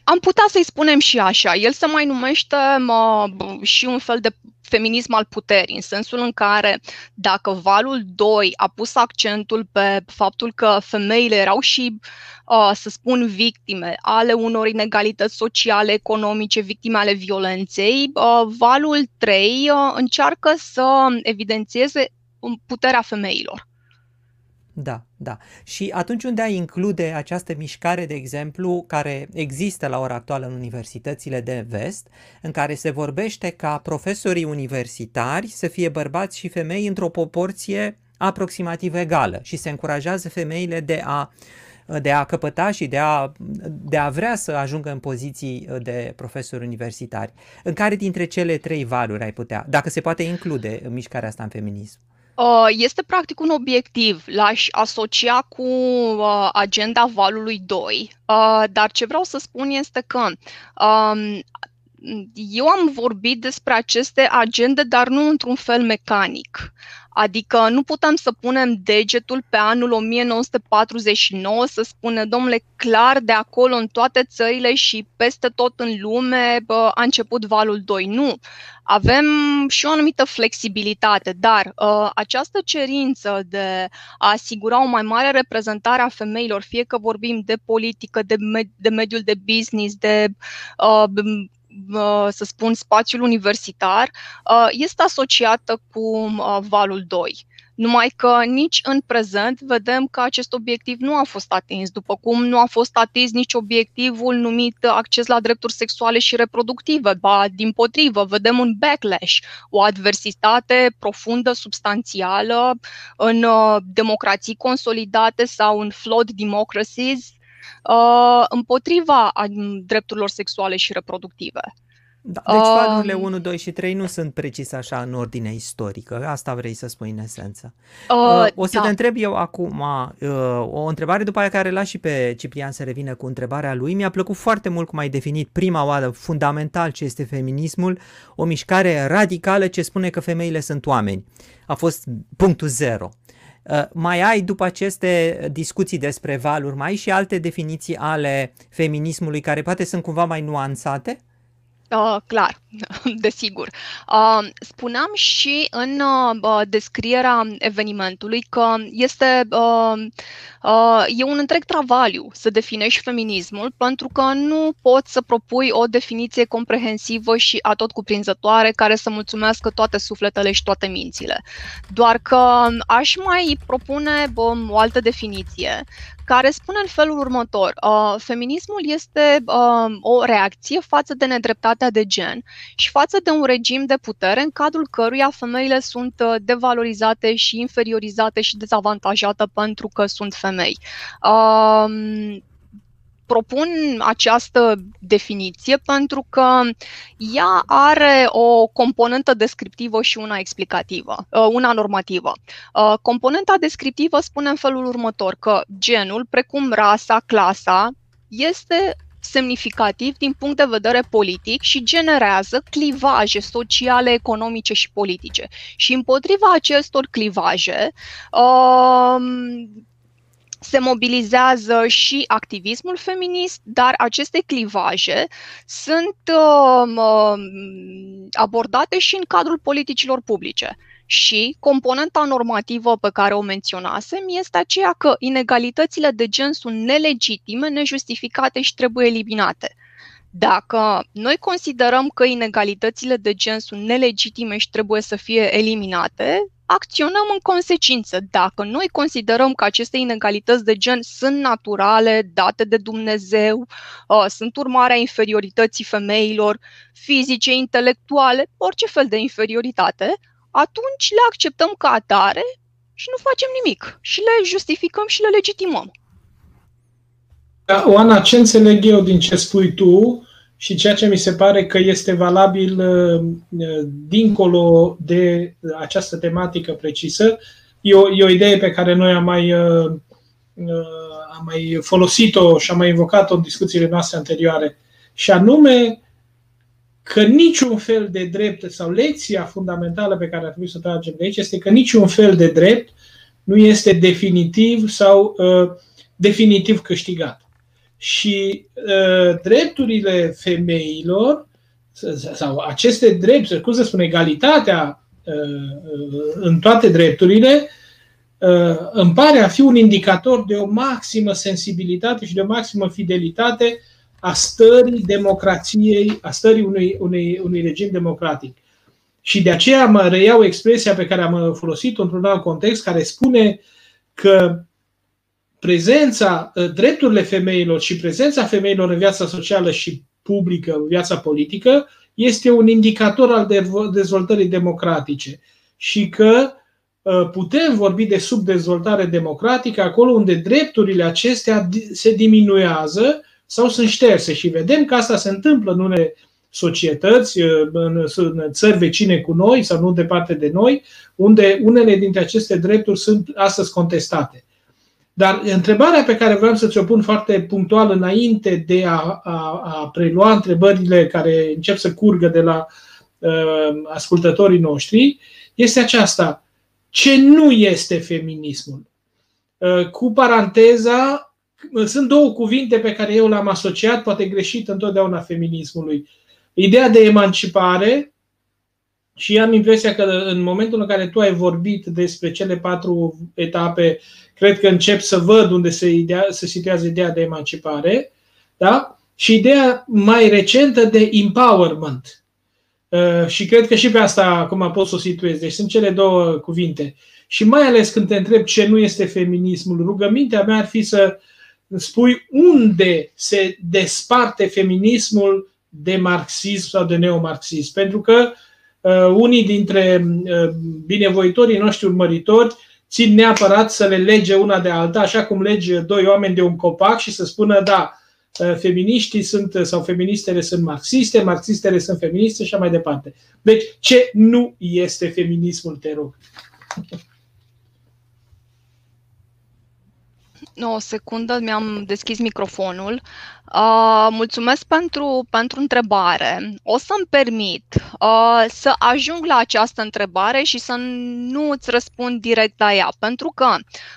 Am putea să-i spunem și așa. El se mai numește mă, și un fel de feminism al puterii, în sensul în care dacă valul 2 a pus accentul pe faptul că femeile erau și, uh, să spun, victime ale unor inegalități sociale, economice, victime ale violenței, uh, valul 3 uh, încearcă să evidențieze puterea femeilor. Da, da. Și atunci unde ai include această mișcare, de exemplu, care există la ora actuală în universitățile de vest, în care se vorbește ca profesorii universitari să fie bărbați și femei într-o proporție aproximativ egală și se încurajează femeile de a de a căpăta și de a, de a vrea să ajungă în poziții de profesori universitari. În care dintre cele trei valuri ai putea, dacă se poate include mișcarea asta în feminism? Uh, este practic un obiectiv, l-aș asocia cu uh, agenda valului 2, uh, dar ce vreau să spun este că um, eu am vorbit despre aceste agende, dar nu într-un fel mecanic. Adică nu putem să punem degetul pe anul 1949 să spunem, domnule, clar de acolo în toate țările și peste tot în lume bă, a început valul 2. Nu. Avem și o anumită flexibilitate, dar uh, această cerință de a asigura o mai mare reprezentare a femeilor, fie că vorbim de politică, de, med- de mediul de business, de uh, să spun, spațiul universitar, este asociată cu valul 2. Numai că nici în prezent vedem că acest obiectiv nu a fost atins, după cum nu a fost atins nici obiectivul numit acces la drepturi sexuale și reproductive. Ba, din potrivă, vedem un backlash, o adversitate profundă, substanțială în democrații consolidate sau în flawed democracies uh, împotriva drepturilor sexuale și reproductive. Da, deci um, valurile 1, 2 și 3 nu sunt precis așa în ordine istorică. Asta vrei să spui în esență. Uh, uh, o să da. te întreb eu acum uh, o întrebare după aia care las și pe Ciprian să revină cu întrebarea lui. Mi-a plăcut foarte mult cum ai definit prima oară fundamental ce este feminismul, o mișcare radicală ce spune că femeile sunt oameni. A fost punctul zero. Uh, mai ai după aceste discuții despre valuri, mai ai și alte definiții ale feminismului care poate sunt cumva mai nuanțate? Uh, clar, [laughs] desigur. Uh, spuneam și în uh, descrierea evenimentului că este uh, uh, e un întreg travaliu să definești feminismul pentru că nu poți să propui o definiție comprehensivă și atot cuprinzătoare care să mulțumească toate sufletele și toate mințile. Doar că aș mai propune bă, o altă definiție care spune în felul următor: uh, feminismul este uh, o reacție față de nedreptatea de gen și față de un regim de putere în cadrul căruia femeile sunt uh, devalorizate și inferiorizate și dezavantajate pentru că sunt femei. Uh, propun această definiție pentru că ea are o componentă descriptivă și una explicativă, uh, una normativă. Uh, componenta descriptivă spune în felul următor că genul, precum rasa, clasa, este semnificativ din punct de vedere politic și generează clivaje sociale, economice și politice. Și împotriva acestor clivaje, uh, se mobilizează și activismul feminist, dar aceste clivaje sunt uh, abordate și în cadrul politicilor publice. Și componenta normativă pe care o menționasem este aceea că inegalitățile de gen sunt nelegitime, nejustificate și trebuie eliminate. Dacă noi considerăm că inegalitățile de gen sunt nelegitime și trebuie să fie eliminate, acționăm în consecință. Dacă noi considerăm că aceste inegalități de gen sunt naturale, date de Dumnezeu, uh, sunt urmarea inferiorității femeilor, fizice, intelectuale, orice fel de inferioritate, atunci le acceptăm ca atare și nu facem nimic și le justificăm și le legitimăm. Da, Oana, ce înțeleg eu din ce spui tu și ceea ce mi se pare că este valabil uh, uh, dincolo de această tematică precisă, e o, e o idee pe care noi am mai, uh, am mai folosit-o și am mai invocat-o în discuțiile noastre anterioare, și anume că niciun fel de drept sau lecția fundamentală pe care ar trebui să o tragem de aici este că niciun fel de drept nu este definitiv sau uh, definitiv câștigat și uh, drepturile femeilor sau aceste drepturi, cum să spun, egalitatea uh, în toate drepturile, uh, îmi pare a fi un indicator de o maximă sensibilitate și de o maximă fidelitate a stării democrației, a stării unui, unui, unui regim democratic. Și de aceea mă reiau expresia pe care am folosit-o într-un alt context, care spune că prezența, ă, drepturile femeilor și prezența femeilor în viața socială și publică, în viața politică, este un indicator al dezvoltării democratice și că ă, putem vorbi de subdezvoltare democratică acolo unde drepturile acestea se diminuează sau sunt șterse și vedem că asta se întâmplă în unele societăți, ă, în țări vecine cu noi sau nu departe de noi, unde unele dintre aceste drepturi sunt astăzi contestate. Dar întrebarea pe care vreau să ți-o pun foarte punctual înainte de a, a, a prelua întrebările care încep să curgă de la uh, ascultătorii noștri este aceasta. Ce nu este feminismul? Uh, cu paranteza, sunt două cuvinte pe care eu le-am asociat, poate greșit întotdeauna feminismului. Ideea de emancipare și am impresia că în momentul în care tu ai vorbit despre cele patru etape, cred că încep să văd unde se, idea, se situează ideea de emancipare, da? și ideea mai recentă de empowerment. Uh, și cred că și pe asta acum pot să o situez. Deci sunt cele două cuvinte. Și mai ales când te întreb ce nu este feminismul, rugămintea mea ar fi să spui unde se desparte feminismul de marxism sau de neomarxism. Pentru că uh, Uh, unii dintre uh, binevoitorii noștri urmăritori țin neapărat să le lege una de alta, așa cum lege doi oameni de un copac și să spună, da, uh, feminiștii sunt, sau feministele sunt marxiste, marxistele sunt feministe și așa mai departe. Deci, ce nu este feminismul, te rog? O secundă, mi-am deschis microfonul. Uh, mulțumesc pentru, pentru întrebare. O să-mi permit uh, să ajung la această întrebare și să nu îți răspund direct la ea, pentru că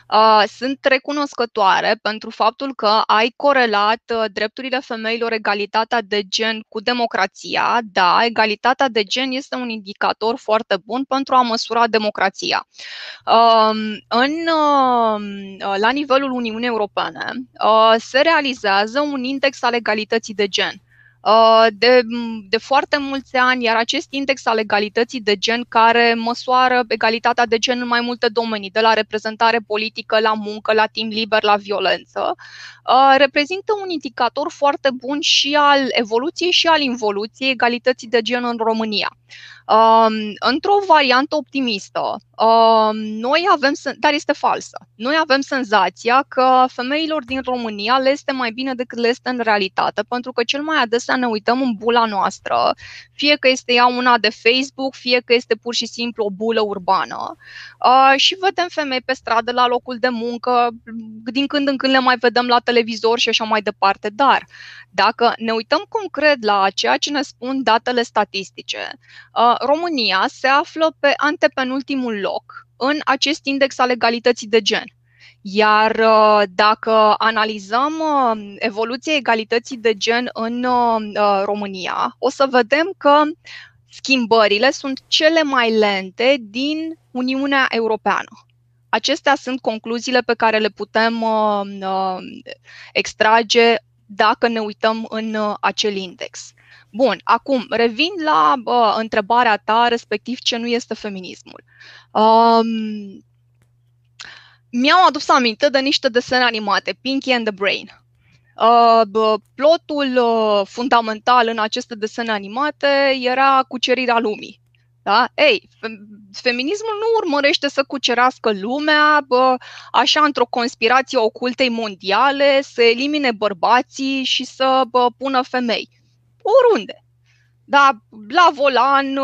uh, sunt recunoscătoare pentru faptul că ai corelat uh, drepturile femeilor, egalitatea de gen cu democrația. Da, egalitatea de gen este un indicator foarte bun pentru a măsura democrația. Uh, în, uh, la nivelul Uniunii Europene uh, se realizează un index al egalității de gen. Uh, de, de foarte mulți ani, iar acest index al egalității de gen care măsoară egalitatea de gen în mai multe domenii, de la reprezentare politică, la muncă, la timp liber, la violență, uh, reprezintă un indicator foarte bun și al evoluției și al involuției egalității de gen în România. Um, într-o variantă optimistă, um, noi avem, dar este falsă, noi avem senzația că femeilor din România le este mai bine decât le este în realitate, pentru că cel mai adesea ne uităm în bula noastră, fie că este ea una de Facebook, fie că este pur și simplu o bulă urbană. Uh, și vedem femei pe stradă la locul de muncă, din când în când le mai vedem la televizor și așa mai departe, dar dacă ne uităm concret la ceea ce ne spun datele statistice, uh, România se află pe antepenultimul loc în acest index al egalității de gen. Iar uh, dacă analizăm uh, evoluția egalității de gen în România, o să vedem că schimbările sunt cele mai lente din Uniunea Europeană. Acestea sunt concluziile pe care le putem extrage dacă ne uităm în uh, acel index. Bun, acum revin la uh, întrebarea ta, respectiv ce nu este feminismul. Um, mi-au adus aminte de niște desene animate, Pinky and the Brain. Uh, plotul uh, fundamental în aceste desene animate era cucerirea lumii. Da? Ei, feminismul nu urmărește să cucerească lumea bă, așa într-o conspirație ocultei mondiale, să elimine bărbații și să bă, pună femei. Oriunde da, la volan,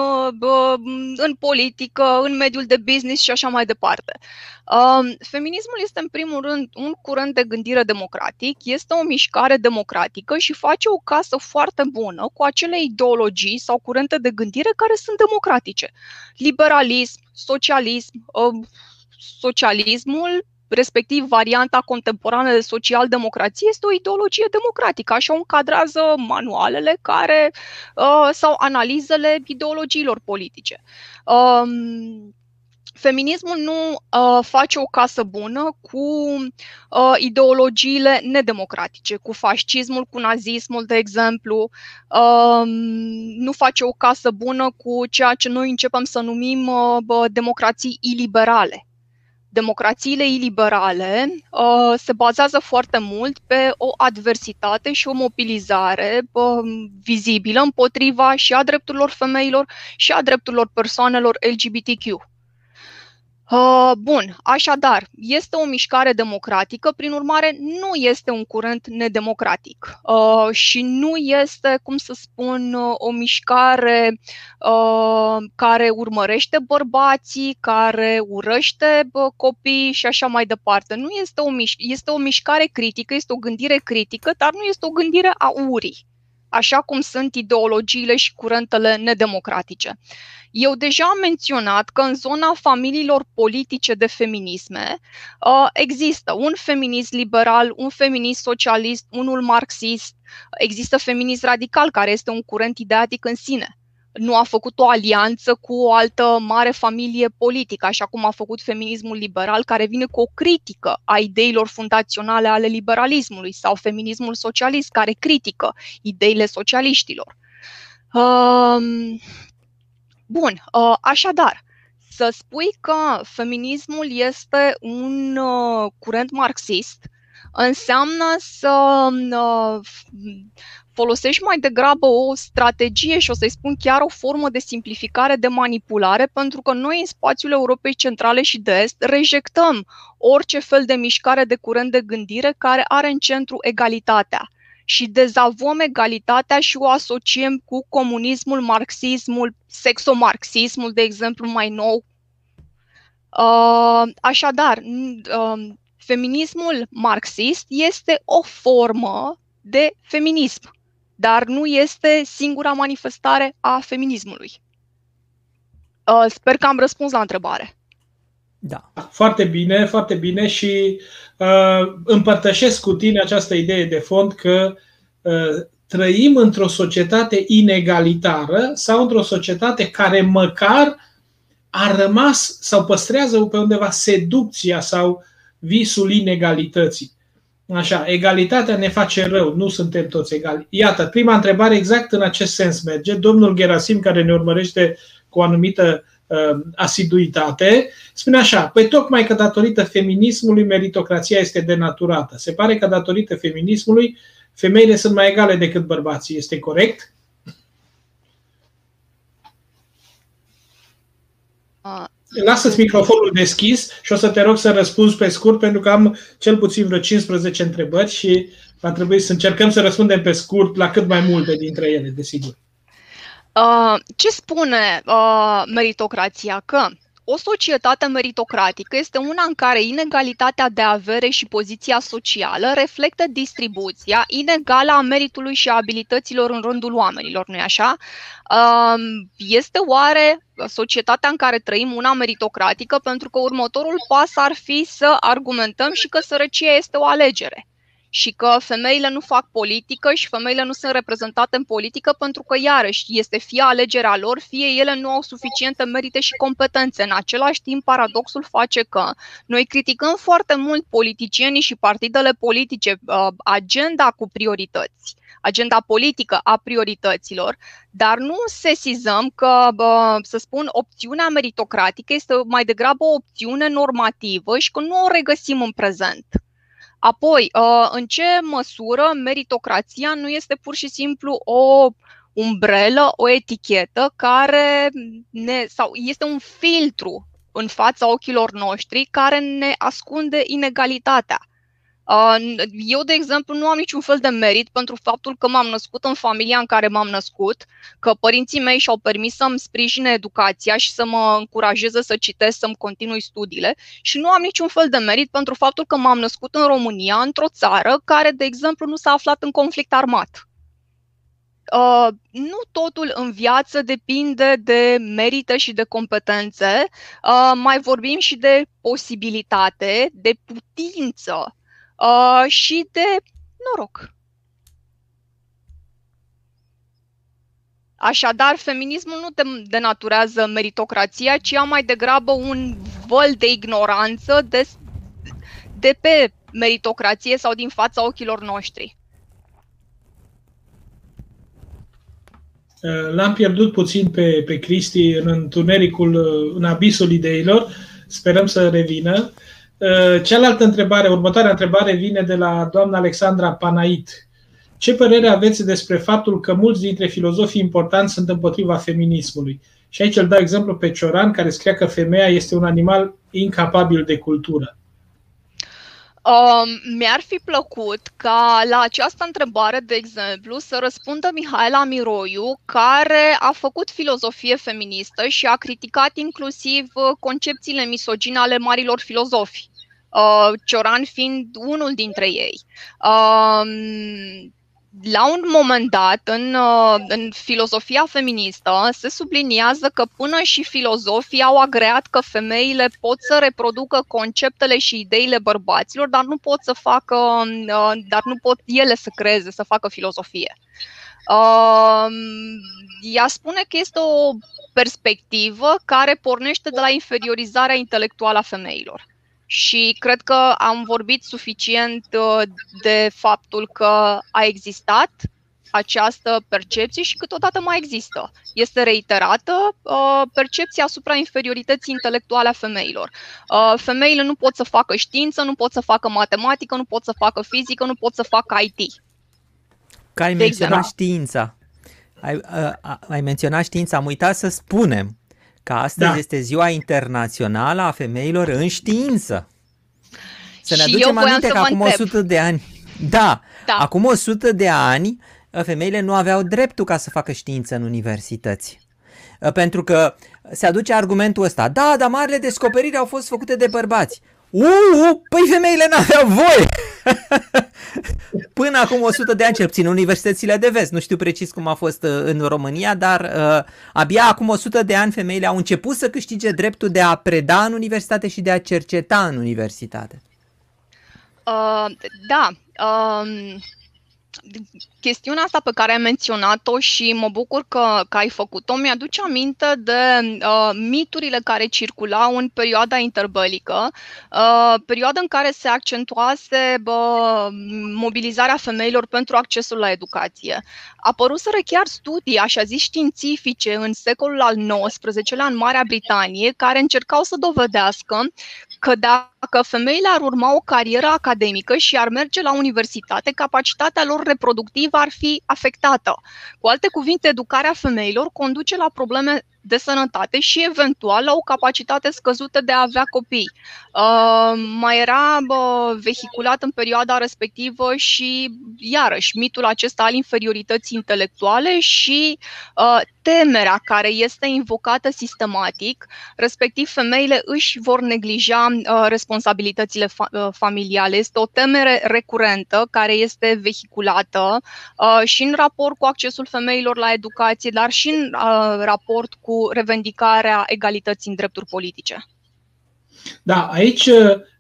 în politică, în mediul de business și așa mai departe. Um, feminismul este, în primul rând, un curent de gândire democratic, este o mișcare democratică și face o casă foarte bună cu acele ideologii sau curente de gândire care sunt democratice. Liberalism, socialism, um, socialismul respectiv varianta contemporană de social-democrație, este o ideologie democratică. Așa o încadrează manualele care uh, sau analizele ideologiilor politice. Um, feminismul nu uh, face o casă bună cu uh, ideologiile nedemocratice, cu fascismul, cu nazismul, de exemplu. Uh, nu face o casă bună cu ceea ce noi începem să numim uh, democrații iliberale democrațiile iliberale uh, se bazează foarte mult pe o adversitate și o mobilizare uh, vizibilă împotriva și a drepturilor femeilor și a drepturilor persoanelor LGBTQ. Uh, bun, așadar, este o mișcare democratică, prin urmare, nu este un curent nedemocratic. Uh, și nu este, cum să spun, uh, o mișcare uh, care urmărește bărbații, care urăște uh, copii și așa mai departe. Nu este o, miș- este o mișcare critică, este o gândire critică, dar nu este o gândire a urii așa cum sunt ideologiile și curentele nedemocratice. Eu deja am menționat că în zona familiilor politice de feminisme uh, există un feminist liberal, un feminist socialist, unul marxist, există feminist radical, care este un curent ideatic în sine nu a făcut o alianță cu o altă mare familie politică, așa cum a făcut feminismul liberal, care vine cu o critică a ideilor fundaționale ale liberalismului, sau feminismul socialist, care critică ideile socialiștilor. Um, bun, uh, așadar, să spui că feminismul este un uh, curent marxist înseamnă să uh, folosești mai degrabă o strategie și o să-i spun chiar o formă de simplificare, de manipulare, pentru că noi în spațiul Europei Centrale și de Est rejectăm orice fel de mișcare de curent de gândire care are în centru egalitatea și dezavăm egalitatea și o asociem cu comunismul, marxismul, sexomarxismul, de exemplu, mai nou. Uh, așadar, uh, feminismul marxist este o formă de feminism dar nu este singura manifestare a feminismului. Uh, sper că am răspuns la întrebare. Da. Foarte bine, foarte bine și uh, împărtășesc cu tine această idee de fond că uh, trăim într-o societate inegalitară sau într-o societate care măcar a rămas sau păstrează pe undeva seducția sau visul inegalității. Așa, egalitatea ne face rău, nu suntem toți egali. Iată, prima întrebare exact în acest sens merge. Domnul Gerasim, care ne urmărește cu o anumită uh, asiduitate, spune așa, păi tocmai că datorită feminismului meritocrația este denaturată. Se pare că datorită feminismului femeile sunt mai egale decât bărbații. Este corect? Uh, Lasă-ți microfonul deschis și o să te rog să răspunzi pe scurt, pentru că am cel puțin vreo 15 întrebări și va trebui să încercăm să răspundem pe scurt la cât mai multe dintre ele, desigur. Uh, ce spune uh, meritocrația? Că o societate meritocratică este una în care inegalitatea de avere și poziția socială reflectă distribuția inegală a meritului și a abilităților în rândul oamenilor, nu-i așa? Um, este oare societatea în care trăim una meritocratică? Pentru că următorul pas ar fi să argumentăm și că sărăcia este o alegere și că femeile nu fac politică și femeile nu sunt reprezentate în politică pentru că, iarăși, este fie alegerea lor, fie ele nu au suficiente merite și competențe. În același timp, paradoxul face că noi criticăm foarte mult politicienii și partidele politice, uh, agenda cu priorități agenda politică a priorităților, dar nu sesizăm că, să spun, opțiunea meritocratică este mai degrabă o opțiune normativă și că nu o regăsim în prezent. Apoi, uh, în ce măsură meritocrația nu este pur și simplu o umbrelă, o etichetă care ne, sau este un filtru în fața ochilor noștri care ne ascunde inegalitatea. Eu, de exemplu, nu am niciun fel de merit pentru faptul că m-am născut în familia în care m-am născut, că părinții mei și-au permis să-mi sprijine educația și să mă încurajeze să citesc, să-mi continui studiile și nu am niciun fel de merit pentru faptul că m-am născut în România, într-o țară care, de exemplu, nu s-a aflat în conflict armat. Uh, nu totul în viață depinde de merite și de competențe, uh, mai vorbim și de posibilitate, de putință uh, și de noroc. Așadar, feminismul nu denaturează meritocrația, ci a mai degrabă un văl de ignoranță de, de pe meritocrație sau din fața ochilor noștri. L-am pierdut puțin pe, pe Cristi în întunericul, în abisul ideilor. Sperăm să revină. Uh, cealaltă întrebare, următoarea întrebare vine de la doamna Alexandra Panait. Ce părere aveți despre faptul că mulți dintre filozofii importanți sunt împotriva feminismului? Și aici îl dau exemplu pe Cioran, care scria că femeia este un animal incapabil de cultură. Um, mi-ar fi plăcut ca la această întrebare, de exemplu, să răspundă Mihaela Miroiu, care a făcut filozofie feministă și a criticat inclusiv uh, concepțiile misogine ale marilor filozofi, uh, Cioran fiind unul dintre ei. Um, la un moment dat, în, uh, în filozofia feministă, se subliniază că până și filozofii au agreat că femeile pot să reproducă conceptele și ideile bărbaților, dar nu pot să facă, uh, dar nu pot ele să creeze, să facă filozofie. Um, ea spune că este o perspectivă care pornește de la inferiorizarea intelectuală a femeilor și cred că am vorbit suficient uh, de faptul că a existat această percepție și câteodată mai există. Este reiterată uh, percepția asupra inferiorității intelectuale a femeilor. Uh, femeile nu pot să facă știință, nu pot să facă matematică, nu pot să facă fizică, nu pot să facă IT. Că ai menționat știința. Ai, uh, ai menționat știința, am uitat să spunem că astăzi da. este ziua internațională a femeilor în știință. Să ne și aducem aminte că acum întreb. 100 de ani, da, da, acum 100 de ani femeile nu aveau dreptul ca să facă știință în universități. Pentru că se aduce argumentul ăsta, da, dar marile descoperiri au fost făcute de bărbați. Uuu, păi femeile n-aveau voie! [laughs] Până acum 100 de ani, cel puțin, universitățile de vest, nu știu precis cum a fost uh, în România, dar uh, abia acum 100 de ani femeile au început să câștige dreptul de a preda în universitate și de a cerceta în universitate. Uh, da. Um, chestiunea asta pe care ai menționat-o și mă bucur că, că ai făcut-o, mi-aduce aminte de uh, miturile care circulau în perioada interbelică, uh, perioada în care se accentuase uh, mobilizarea femeilor pentru accesul la educație. Apăruseră chiar studii, așa zis, științifice în secolul al XIX-lea în Marea Britanie, care încercau să dovedească că dacă femeile ar urma o carieră academică și ar merge la universitate, capacitatea lor reproductivă ar fi afectată. Cu alte cuvinte, educarea femeilor conduce la probleme de sănătate și eventual la o capacitate scăzută de a avea copii. Uh, mai era uh, vehiculat în perioada respectivă și, iarăși, mitul acesta al inferiorității intelectuale și uh, temerea care este invocată sistematic, respectiv femeile își vor neglija uh, responsabilitățile fa- uh, familiale. Este o temere recurentă care este vehiculată uh, și în raport cu accesul femeilor la educație, dar și în uh, raport cu revendicarea egalității în drepturi politice. Da, aici,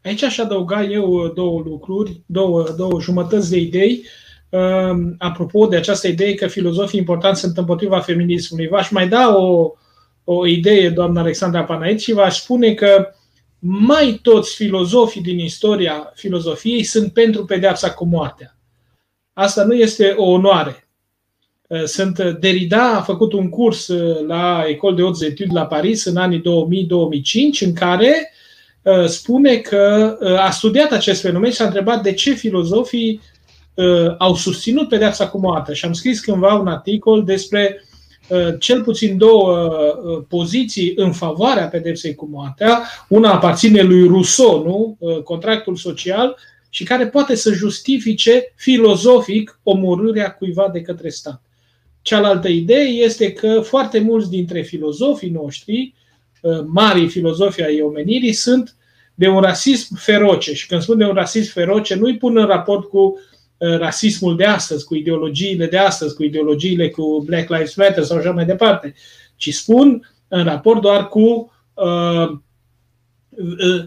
aici aș adăuga eu două lucruri, două, două jumătăți de idei. Um, apropo de această idee că filozofii importanți sunt împotriva feminismului, v-aș mai da o, o idee, doamna Alexandra Panait, și v-aș spune că mai toți filozofii din istoria filozofiei sunt pentru pedeapsa cu moartea. Asta nu este o onoare. Uh, sunt uh, Derrida a făcut un curs uh, la Ecole de Hautes Etudes la Paris în anii 2000-2005 în care spune că a studiat acest fenomen și a întrebat de ce filozofii au susținut pedeapsa cu moartea. Și am scris cândva un articol despre cel puțin două poziții în favoarea pedepsei cu moartea. Una aparține lui Rousseau, nu? Contractul social, și care poate să justifice filozofic omorârea cuiva de către stat. Cealaltă idee este că foarte mulți dintre filozofii noștri, uh, mari filozofi ai omenirii, sunt de un rasism feroce. Și când spun de un rasism feroce, nu îi pun în raport cu uh, rasismul de astăzi, cu ideologiile de astăzi, cu ideologiile cu Black Lives Matter sau așa mai departe, ci spun în raport doar cu uh, uh,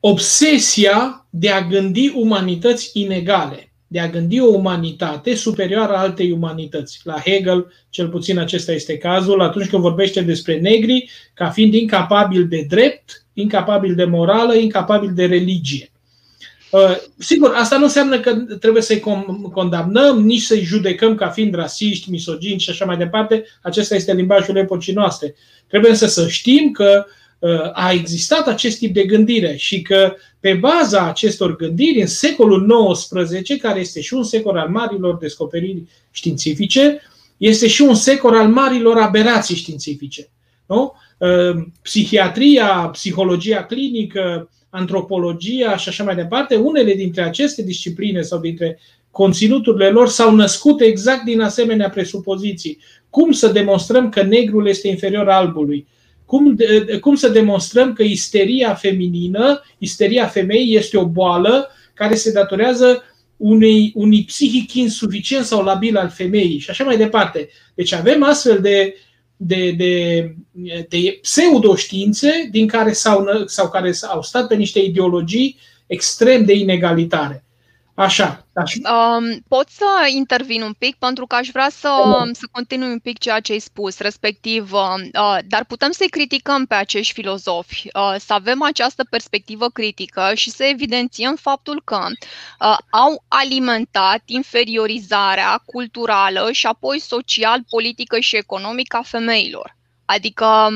obsesia de a gândi umanități inegale de a gândi o umanitate superioară altei umanități. La Hegel, cel puțin acesta este cazul, atunci când vorbește despre negri ca fiind incapabil de drept, incapabil de morală, incapabil de religie. Uh, sigur, asta nu înseamnă că trebuie să-i condamnăm, nici să-i judecăm ca fiind rasiști, misogini și așa mai departe. Acesta este limbajul epocii noastre. Trebuie însă să știm că uh, Uh, a existat acest tip de gândire și că pe baza acestor gândiri, în secolul XIX, care este și un secol al marilor descoperiri științifice, este și un secol al marilor aberații științifice. Nu? Uh, psihiatria, psihologia clinică, antropologia și așa mai departe, unele dintre aceste discipline sau dintre conținuturile lor s-au născut exact din asemenea presupoziții. Cum să demonstrăm că negrul este inferior albului? Cum, cum să demonstrăm că isteria feminină, isteria femeii este o boală care se datorează unei, unui psihic insuficient sau labil al femeii și așa mai departe. Deci avem astfel de, de, de, de pseudoștiințe din care s-au, sau care au stat pe niște ideologii extrem de inegalitare. Așa, așa. Um, pot să intervin un pic pentru că aș vrea să, să continui un pic ceea ce ai spus, respectiv, uh, uh, dar putem să-i criticăm pe acești filozofi, uh, să avem această perspectivă critică și să evidențiem faptul că uh, au alimentat inferiorizarea culturală și apoi social, politică și economică a femeilor. Adică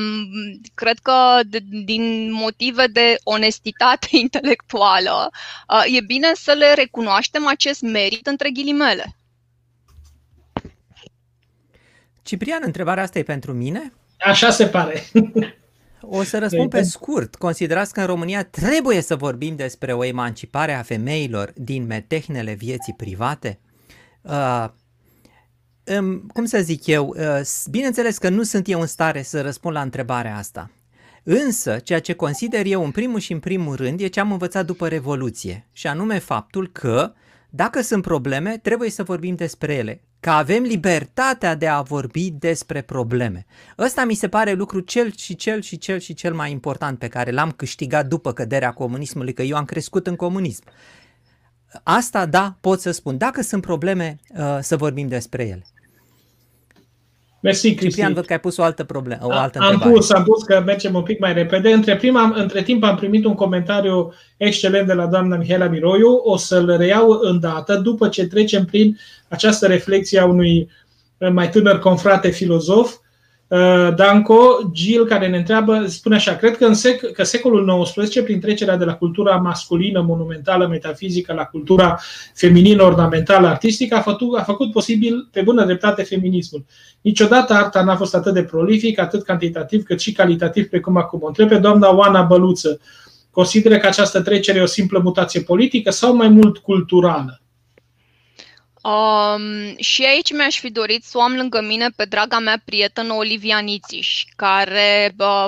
cred că din motive de onestitate [laughs] intelectuală e bine să le recunoaștem acest merit între ghilimele. Ciprian, întrebarea asta e pentru mine? Așa se pare. O să răspund pe scurt. Considerați că în România trebuie să vorbim despre o emancipare a femeilor din metehnele vieții private? Uh, cum să zic eu, uh, bineînțeles că nu sunt eu în stare să răspund la întrebarea asta. Însă, ceea ce consider eu în primul și în primul rând e ce am învățat după Revoluție, și anume faptul că dacă sunt probleme, trebuie să vorbim despre ele, că avem libertatea de a vorbi despre probleme. Ăsta mi se pare lucru cel și cel și cel și cel mai important pe care l-am câștigat după căderea comunismului, că eu am crescut în comunism. Asta, da, pot să spun. Dacă sunt probleme, uh, să vorbim despre ele. Mersi, Cristi. Ciprian, văd că ai pus o altă problemă, o altă am întrebare. pus, am pus că mergem un pic mai repede. Între, prima, între timp am primit un comentariu excelent de la doamna Mihaela Miroiu. O să-l reiau îndată după ce trecem prin această reflexie a unui mai tânăr confrate filozof Uh, Danco, Gil, care ne întreabă, spune așa, cred că în sec- că secolul XIX, prin trecerea de la cultura masculină, monumentală, metafizică, la cultura feminină, ornamentală, artistică, a făcut, a făcut posibil pe bună dreptate feminismul. Niciodată arta n-a fost atât de prolific, atât cantitativ, cât și calitativ, precum acum. O întreb pe doamna Oana Băluță, consideră că această trecere e o simplă mutație politică sau mai mult culturală? Um, și aici mi-aș fi dorit să o am lângă mine pe draga mea prietenă Olivia Nițiș, care uh,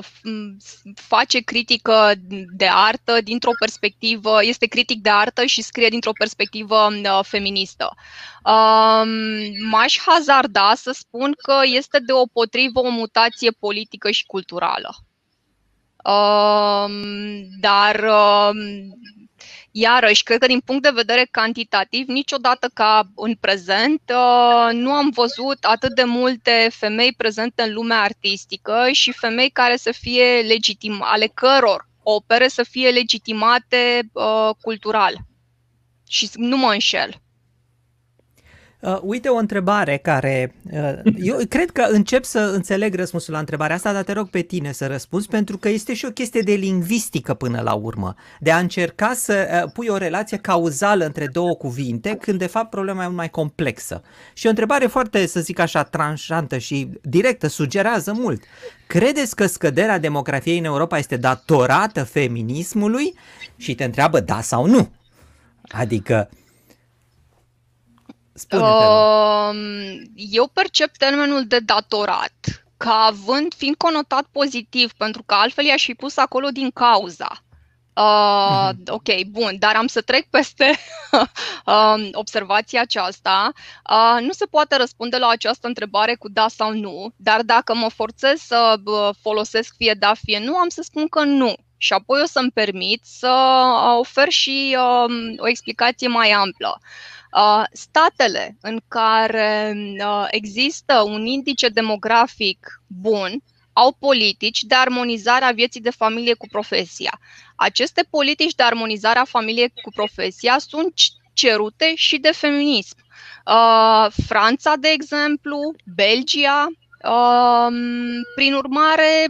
face critică de artă dintr-o perspectivă, este critic de artă și scrie dintr-o perspectivă uh, feministă. Um, m-aș hazarda să spun că este deopotrivă o mutație politică și culturală. Um, dar um, Iarăși, cred că din punct de vedere cantitativ, niciodată ca în prezent, uh, nu am văzut atât de multe femei prezente în lumea artistică și femei care să fie legitim, ale căror opere să fie legitimate uh, cultural. Și nu mă înșel. Uh, uite o întrebare care. Uh, eu cred că încep să înțeleg răspunsul la întrebarea asta, dar te rog pe tine să răspunzi, pentru că este și o chestie de lingvistică până la urmă, de a încerca să uh, pui o relație cauzală între două cuvinte, când de fapt problema e mai complexă. Și o întrebare foarte, să zic așa, tranșantă și directă, sugerează mult. Credeți că scăderea demografiei în Europa este datorată feminismului? Și te întreabă da sau nu. Adică Spune uh, eu percep termenul de datorat ca având, fiind conotat pozitiv, pentru că altfel i-aș fi pus acolo din cauza. Uh, uh-huh. Ok, bun, dar am să trec peste uh, [laughs] observația aceasta. Uh, nu se poate răspunde la această întrebare cu da sau nu, dar dacă mă forțez să folosesc fie da, fie nu, am să spun că nu. Și apoi o să-mi permit să ofer și uh, o explicație mai amplă. Uh, statele în care uh, există un indice demografic bun au politici de armonizare a vieții de familie cu profesia. Aceste politici de armonizare a familiei cu profesia sunt cerute și de feminism. Uh, Franța, de exemplu, Belgia, prin urmare,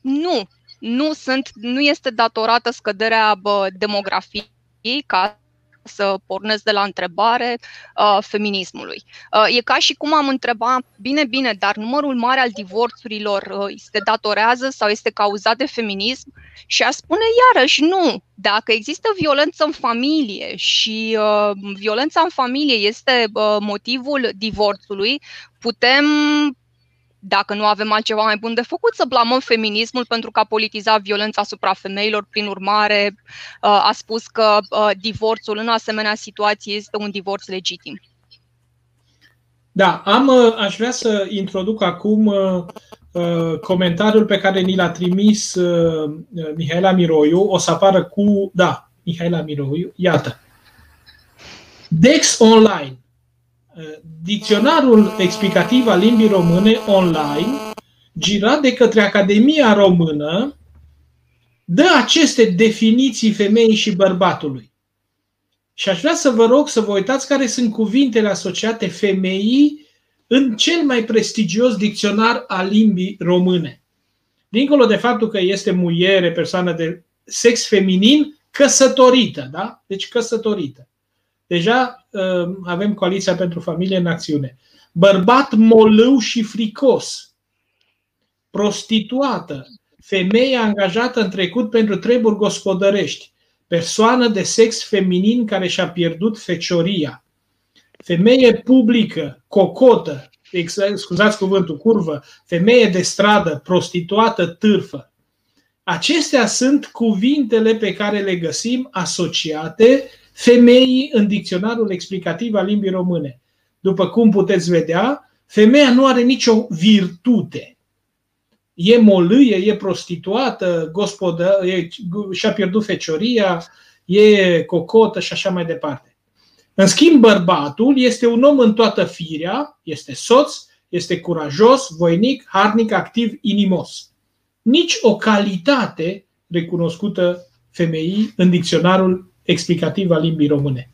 nu, nu, sunt, nu este datorată scăderea demografiei ca să pornesc de la întrebare uh, feminismului. Uh, e ca și cum am întrebat, bine, bine, dar numărul mare al divorțurilor uh, se datorează sau este cauzat de feminism? Și a spune iarăși nu. Dacă există violență în familie și uh, violența în familie este uh, motivul divorțului, putem dacă nu avem altceva mai bun de făcut, să blamăm feminismul pentru că a politizat violența asupra femeilor. Prin urmare, uh, a spus că uh, divorțul în asemenea situație este un divorț legitim. Da, am, uh, aș vrea să introduc acum comentariul pe care ni l-a trimis Mihaela Miroiu. O să apară cu, da, Mihaela Miroiu, iată. Dex Online Dicționarul explicativ al limbii române online, girat de către Academia Română, dă aceste definiții femeii și bărbatului. Și aș vrea să vă rog să vă uitați care sunt cuvintele asociate femeii în cel mai prestigios dicționar al limbii române. Dincolo de faptul că este muiere, persoană de sex feminin, căsătorită, da? Deci căsătorită. Deja uh, avem Coaliția pentru Familie în acțiune. Bărbat molău și fricos. Prostituată. Femeie angajată în trecut pentru treburi gospodărești. Persoană de sex feminin care și-a pierdut fecioria. Femeie publică, cocotă, scuzați cuvântul, curvă, femeie de stradă, prostituată, târfă. Acestea sunt cuvintele pe care le găsim asociate femeii în dicționarul explicativ al limbii române. După cum puteți vedea, femeia nu are nicio virtute. E molâie, e prostituată, gospodă, e, și-a pierdut fecioria, e cocotă și așa mai departe. În schimb, bărbatul este un om în toată firea, este soț, este curajos, voinic, harnic, activ, inimos. Nici o calitate recunoscută femeii în dicționarul explicativ al limbii române.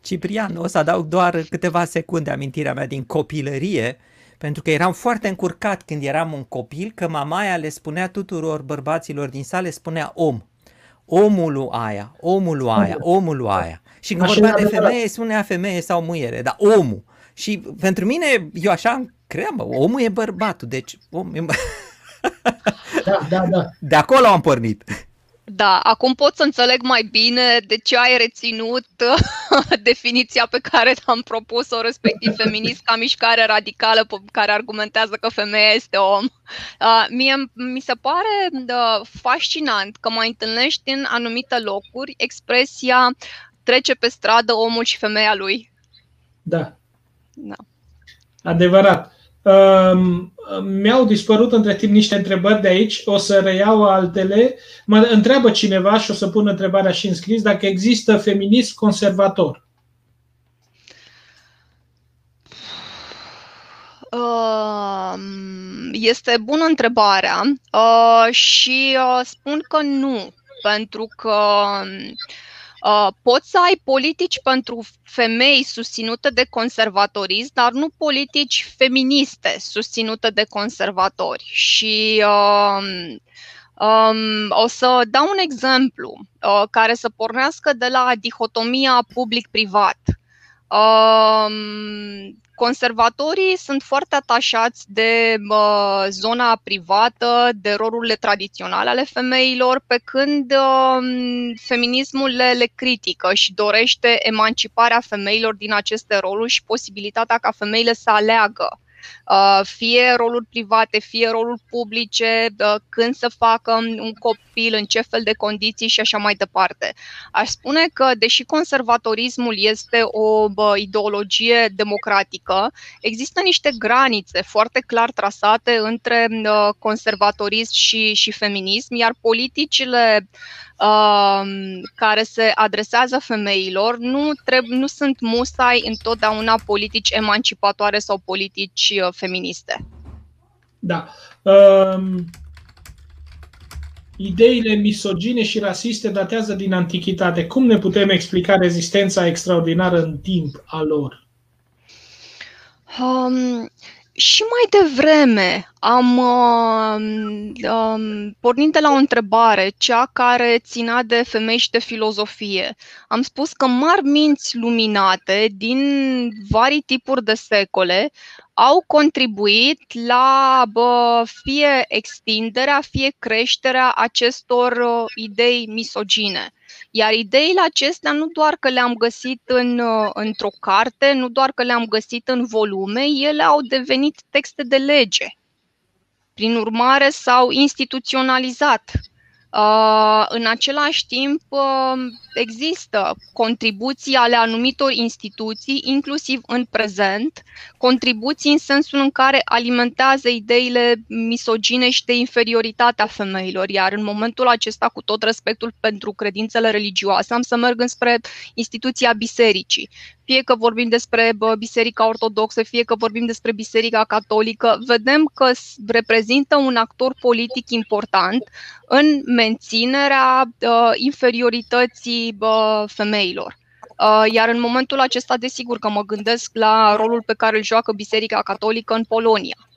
Ciprian, o să adaug doar câteva secunde amintirea mea din copilărie, pentru că eram foarte încurcat când eram un copil, că mamaia le spunea tuturor bărbaților din sale, spunea om. Omul lui aia, omul lui aia, omul lui aia. Și când vorbea de femeie, spunea femeie sau muiere, dar omul. Și pentru mine, eu așa cream, omul e bărbatul, deci om e... Da, da, da. De acolo am pornit. Da, acum pot să înțeleg mai bine de ce ai reținut [laughs] definiția pe care am propus-o, respectiv feminist ca mișcare radicală care argumentează că femeia este om. Uh, mie mi se pare uh, fascinant că mai întâlnești în anumite locuri expresia trece pe stradă omul și femeia lui. Da. da. Adevărat. Uh, mi-au dispărut între timp niște întrebări de aici, o să reiau altele. Mă întreabă cineva și o să pun întrebarea și în scris dacă există feminism conservator. Este bună întrebarea uh, și uh, spun că nu, pentru că Uh, poți să ai politici pentru femei susținute de conservatorism, dar nu politici feministe susținute de conservatori. Și um, um, o să dau un exemplu uh, care să pornească de la dihotomia public-privat. Um, Conservatorii sunt foarte atașați de uh, zona privată, de rolurile tradiționale ale femeilor, pe când uh, feminismul le, le critică și dorește emanciparea femeilor din aceste roluri și posibilitatea ca femeile să aleagă. Uh, fie roluri private, fie roluri publice, uh, când să facă un copil, în ce fel de condiții și așa mai departe. Aș spune că, deși conservatorismul este o ideologie democratică, există niște granițe foarte clar trasate între uh, conservatorism și, și feminism, iar politicile Um, care se adresează femeilor nu, treb- nu sunt musai întotdeauna politici emancipatoare sau politici uh, feministe. Da. Um, ideile misogine și rasiste datează din antichitate. Cum ne putem explica rezistența extraordinară în timp a lor? Um, și mai devreme am uh, uh, pornit de la o întrebare, cea care ținea de femei și de filozofie. Am spus că mari minți luminate din vari tipuri de secole au contribuit la bă, fie extinderea, fie creșterea acestor uh, idei misogine. Iar ideile acestea nu doar că le-am găsit în, uh, într-o carte, nu doar că le-am găsit în volume, ele au devenit texte de lege. Prin urmare, s-au instituționalizat Uh, în același timp, uh, există contribuții ale anumitor instituții, inclusiv în prezent, contribuții în sensul în care alimentează ideile misogine și de inferioritarea femeilor, iar în momentul acesta, cu tot respectul pentru credințele religioase, am să merg înspre instituția bisericii fie că vorbim despre Biserica Ortodoxă, fie că vorbim despre Biserica Catolică, vedem că reprezintă un actor politic important în menținerea uh, inferiorității uh, femeilor. Uh, iar în momentul acesta, desigur că mă gândesc la rolul pe care îl joacă Biserica Catolică în Polonia Uh,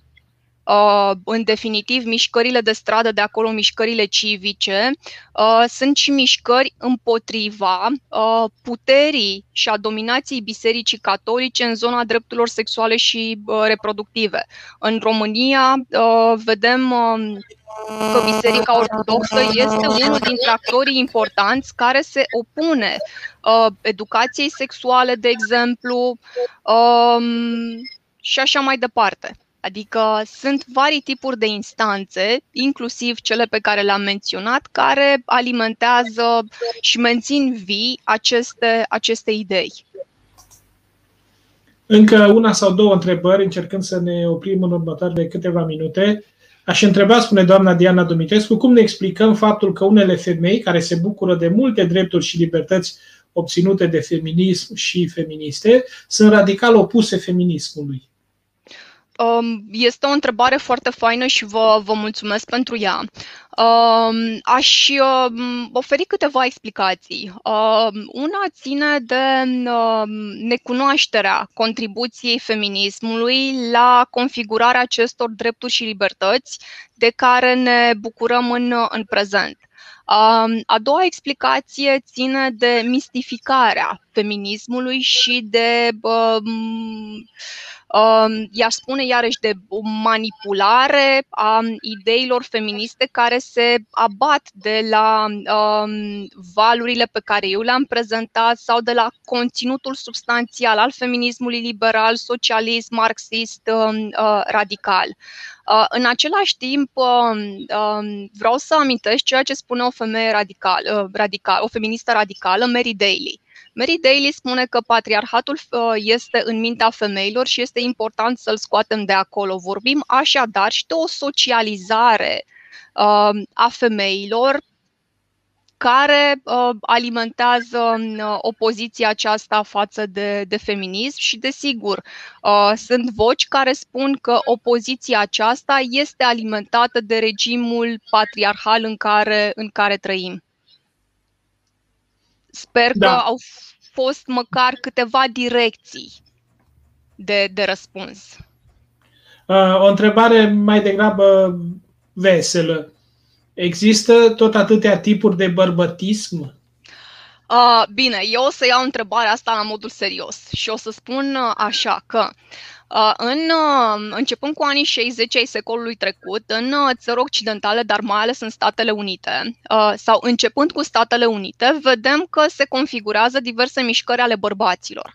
în definitiv, mișcările de stradă de acolo, mișcările civice, uh, sunt și mișcări împotriva uh, puterii și a dominației Bisericii Catolice în zona drepturilor sexuale și reproductive. În România vedem um, că Biserica Ortodoxă este unul dintre actorii importanți care se opune educației sexuale, de exemplu, um, și așa mai departe. Adică sunt vari tipuri de instanțe, inclusiv cele pe care le-am menționat, care alimentează și mențin vii aceste, aceste idei. Încă una sau două întrebări, încercând să ne oprim în următoarele câteva minute. Aș întreba, spune doamna Diana Dumitrescu, cum ne explicăm faptul că unele femei care se bucură de multe drepturi și libertăți obținute de feminism și feministe sunt radical opuse feminismului? Um, este o întrebare foarte faină și vă, vă mulțumesc pentru ea. Um, aș um, oferi câteva explicații. Una ține de necunoașterea contribuției feminismului la configurarea acestor drepturi și libertăți de care ne bucurăm în, în prezent. A doua explicație ține de mistificarea feminismului și de i-aș spune iarăși de o manipulare a ideilor feministe care se abat de la um, valurile pe care eu le-am prezentat sau de la conținutul substanțial al feminismului liberal, socialist, marxist, um, uh, radical. Uh, în același timp, um, um, vreau să amintesc ceea ce spune o femeie radical, uh, radical, o feministă radicală, Mary Daly Mary Daly spune că patriarhatul uh, este în mintea femeilor și este important să-l scoatem de acolo. Vorbim așadar și de o socializare uh, a femeilor care uh, alimentează opoziția aceasta față de, de feminism și, desigur, sunt voci care spun că opoziția aceasta este alimentată de regimul patriarhal în care, în care trăim. Sper da. că au fost măcar câteva direcții de, de răspuns. Uh, o întrebare mai degrabă veselă. Există tot atâtea tipuri de bărbătism? Uh, bine, eu o să iau întrebarea asta la modul serios și o să spun uh, așa că Uh, în, uh, începând cu anii 60 ai secolului trecut, în uh, țări occidentale, dar mai ales în Statele Unite, sau începând cu Statele Unite, vedem că se configurează diverse mișcări ale bărbaților.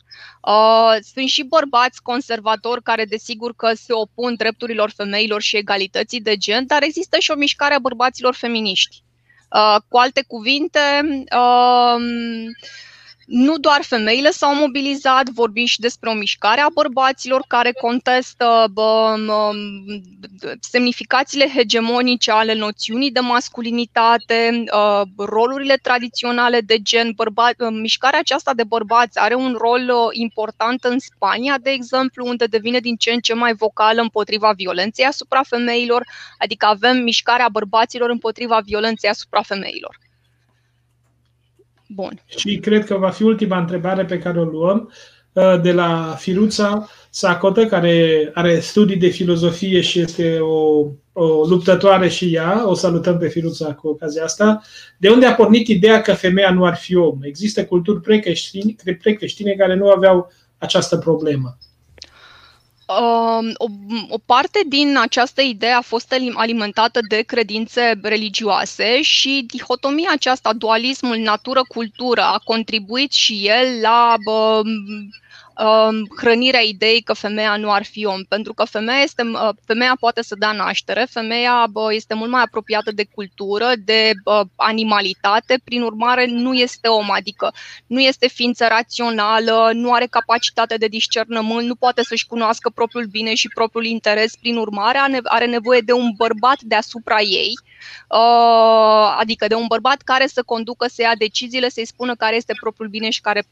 Sunt și bărbați conservatori care, desigur, că se opun drepturilor femeilor și egalității de gen, dar există și o mișcare a bărbaților feminiști. Cu alte cuvinte, nu doar femeile s-au mobilizat, vorbim și despre o mișcare a bărbaților care contestă bă, bă, semnificațiile hegemonice ale noțiunii de masculinitate, uh, rolurile tradiționale de gen. Bărba, mișcarea aceasta de bărbați are un rol uh, important în Spania, de exemplu, unde devine din ce în ce mai vocală împotriva violenței asupra femeilor, adică avem mișcarea bărbaților împotriva violenței asupra femeilor. Bun. Și cred că va fi ultima întrebare pe care o luăm uh, de la Firuța Sacotă, care are studii de filozofie și este o, o luptătoare și ea. O salutăm pe Firuța cu ocazia asta. De unde a pornit ideea că femeia nu ar fi om? Există culturi precreștine, precreștine care nu aveau această problemă. Um, o, o parte din această idee a fost alimentată de credințe religioase și dihotomia aceasta, dualismul natură-cultură, a contribuit și el la Um, hrănirea ideii că femeia nu ar fi om, pentru că femeia, este, uh, femeia poate să dea naștere, femeia este mult mai apropiată de cultură, de animalitate, prin urmare nu este om, adică nu este ființă rațională, nu are capacitate de discernământ, nu poate să-și cunoască propriul bine și propriul interes, prin urmare are nevoie de un bărbat deasupra ei, uh, adică de un bărbat care să conducă, să ia deciziile, să-i spună care este propriul bine și care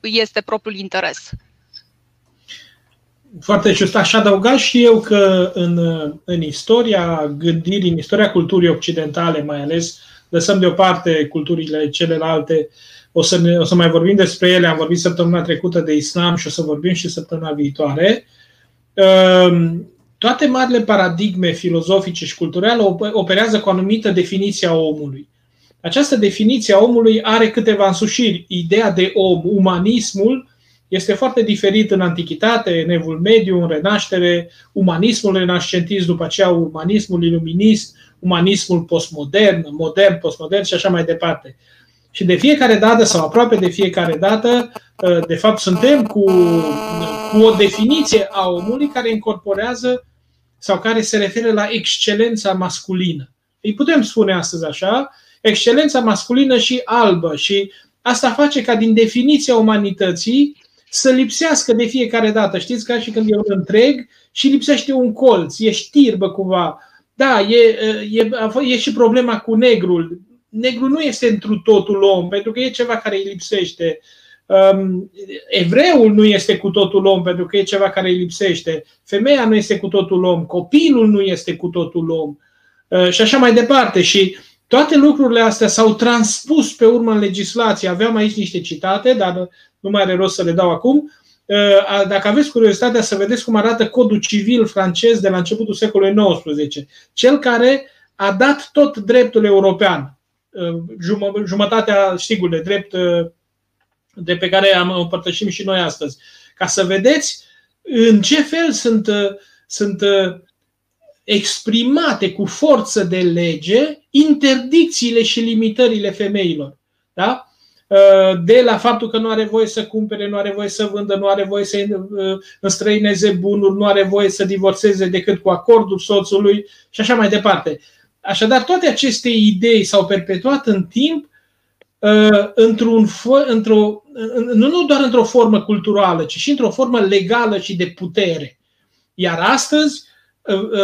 este propriul interes. Foarte just. Aș adăuga și eu că în, în istoria gândirii, în istoria culturii occidentale mai ales, lăsăm deoparte culturile celelalte, o să, ne, o să mai vorbim despre ele, am vorbit săptămâna trecută de islam și o să vorbim și săptămâna viitoare. Ehm, toate marile paradigme filozofice și culturale operează cu o anumită definiție a omului. Această definiție a omului are câteva însușiri. Ideea de om, umanismul, este foarte diferit în Antichitate, în Evul Mediu, în Renaștere, umanismul renascentist, după aceea umanismul iluminist, umanismul postmodern, modern, postmodern și așa mai departe. Și de fiecare dată, sau aproape de fiecare dată, de fapt, suntem cu, cu o definiție a omului care incorporează sau care se referă la excelența masculină. Îi putem spune astăzi așa, excelența masculină și albă și asta face ca din definiția umanității să lipsească de fiecare dată. Știți, ca și când e un întreg și lipsește un colț, e știrbă cumva. Da, e, e, e și problema cu negrul. negru nu este întru totul om, pentru că e ceva care îi lipsește. Um, evreul nu este cu totul om, pentru că e ceva care îi lipsește. Femeia nu este cu totul om, copilul nu este cu totul om. Uh, și așa mai departe. Și toate lucrurile astea s-au transpus pe urmă în legislație. Aveam aici niște citate, dar nu mai are rost să le dau acum. Uh, dacă aveți curiozitatea să vedeți cum arată codul civil francez de la începutul secolului XIX, cel care a dat tot dreptul european, uh, jumătatea, sigur, de drept uh, de pe care am împărtășim și noi astăzi, ca să vedeți în ce fel sunt, sunt exprimate cu forță de lege interdicțiile și limitările femeilor. Da? Uh, de la faptul că nu are voie să cumpere, nu are voie să vândă, nu are voie să uh, înstrăineze bunuri, nu are voie să divorțeze decât cu acordul soțului și așa mai departe. Așadar, toate aceste idei s-au perpetuat în timp uh, într-un, într-o, nu doar într-o formă culturală, ci și într-o formă legală și de putere. Iar astăzi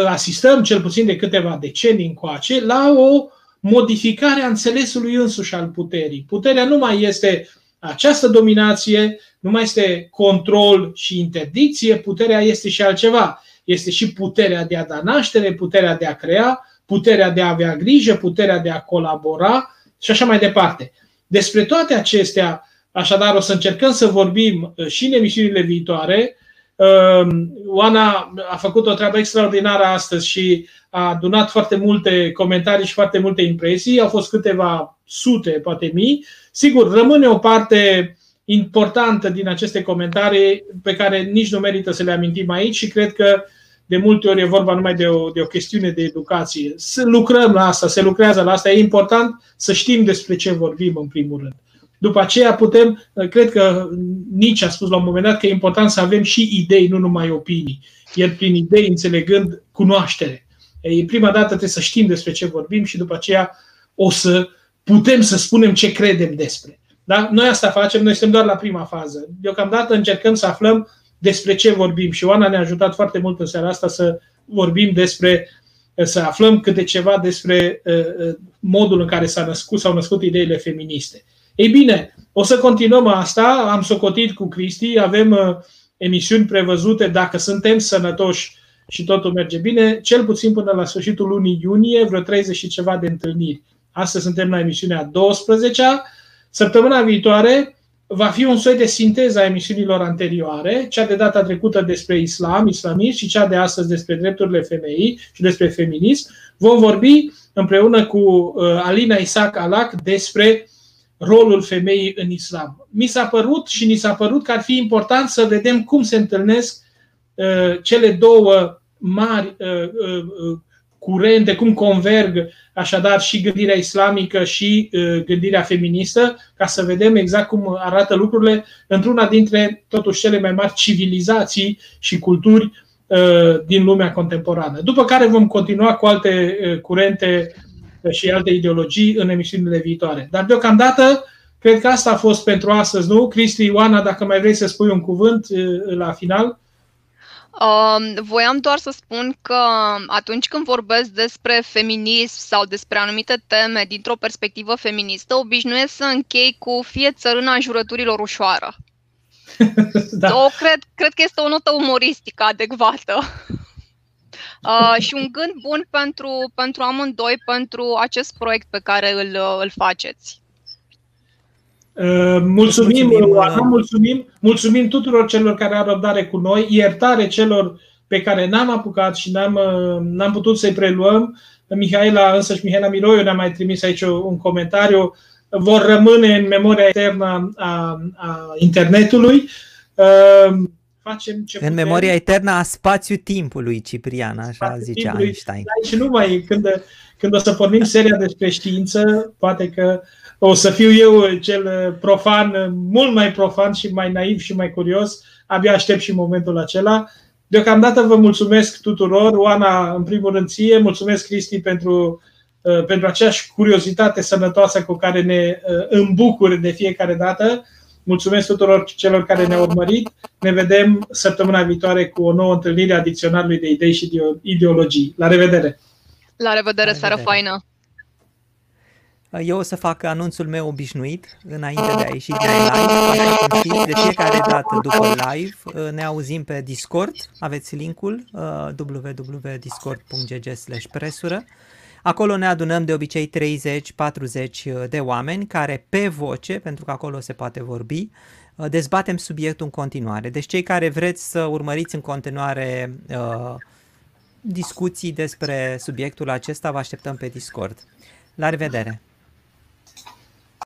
asistăm, cel puțin de câteva decenii încoace, la o modificarea înțelesului însuși al puterii. Puterea nu mai este această dominație, nu mai este control și interdicție, puterea este și altceva. Este și puterea de a da naștere, puterea de a crea, puterea de a avea grijă, puterea de a colabora și așa mai departe. Despre toate acestea, așadar, o să încercăm să vorbim uh, și în emisiunile viitoare. Uh, Oana a făcut o treabă extraordinară astăzi și a adunat foarte multe comentarii și foarte multe impresii, au fost câteva sute, poate mii. Sigur, rămâne o parte importantă din aceste comentarii pe care nici nu merită să le amintim aici și cred că de multe ori e vorba numai de o, de o chestiune de educație. Să lucrăm la asta, se lucrează la asta. E important să știm despre ce vorbim în primul rând. După aceea putem, cred că nici a spus la un moment dat că e important să avem și idei, nu numai opinii. Iar prin idei înțelegând cunoaștere. E prima dată trebuie să știm despre ce vorbim și după aceea o să putem să spunem ce credem despre. Da? Noi asta facem, noi suntem doar la prima fază. Deocamdată încercăm să aflăm despre ce vorbim și Oana ne-a ajutat foarte mult în seara asta să vorbim despre, să aflăm câte ceva despre uh, uh, modul în care s-a născut, s-au născut ideile feministe. Ei bine, o să continuăm asta, am socotit cu Cristi, avem uh, emisiuni prevăzute, dacă suntem sănătoși și totul merge bine, cel puțin până la sfârșitul lunii iunie, vreo 30 și ceva de întâlniri. Astăzi suntem la emisiunea 12-a. Săptămâna viitoare va fi un soi de sinteză a emisiunilor anterioare, cea de data trecută despre islam, islamism și cea de astăzi despre drepturile femeii și despre feminism. Vom vorbi împreună cu uh, Alina Isaac Alac despre rolul femeii în islam. Mi s-a părut și ni s-a părut că ar fi important să vedem cum se întâlnesc uh, cele două mari uh, uh, uh, curente, cum converg așadar și gândirea islamică și gândirea feministă, ca să vedem exact cum arată lucrurile într-una dintre totuși cele mai mari civilizații și culturi din lumea contemporană. După care vom continua cu alte curente și alte ideologii în emisiunile viitoare. Dar deocamdată, cred că asta a fost pentru astăzi, nu? Cristi, Ioana, dacă mai vrei să spui un cuvânt la final. Uh, voiam doar să spun că atunci când vorbesc despre feminism sau despre anumite teme dintr-o perspectivă feministă, obișnuiesc să închei cu fie țărâna jurăturilor ușoară. [laughs] da. o, cred, cred că este o notă umoristică adecvată. Uh, și un gând bun pentru, pentru amândoi, pentru acest proiect pe care îl, îl faceți. Uh, mulțumim, mulțumim, Oana, mulțumim, mulțumim tuturor celor care au răbdare cu noi, iertare celor pe care n-am apucat și n-am, uh, n-am putut să-i preluăm. Mihaela, însă și Mihaela Miroiu ne-a mai trimis aici un comentariu. Vor rămâne în memoria eternă a, a internetului. Uh, facem ce În putem. memoria eternă a spațiu-timpului, Ciprian, așa spațiu zice Einstein. Da, și numai când, când o să pornim seria despre știință, poate că o să fiu eu cel profan, mult mai profan și mai naiv și mai curios. Abia aștept și momentul acela. Deocamdată vă mulțumesc tuturor. Oana, în primul rând ție, mulțumesc Cristi pentru, uh, pentru aceeași curiozitate sănătoasă cu care ne uh, îmbucuri de fiecare dată. Mulțumesc tuturor celor care ne-au urmărit. Ne vedem săptămâna viitoare cu o nouă întâlnire a dicționarului de idei și ideologii. La revedere! La revedere, La revedere. seară faină! Eu o să fac anunțul meu obișnuit înainte de a ieși din live. Așa cum știți, de fiecare dată după live ne auzim pe Discord. Aveți linkul www.discord.gg presură. Acolo ne adunăm de obicei 30-40 de oameni care pe voce, pentru că acolo se poate vorbi, dezbatem subiectul în continuare. Deci cei care vreți să urmăriți în continuare uh, discuții despre subiectul acesta, vă așteptăm pe Discord. La revedere!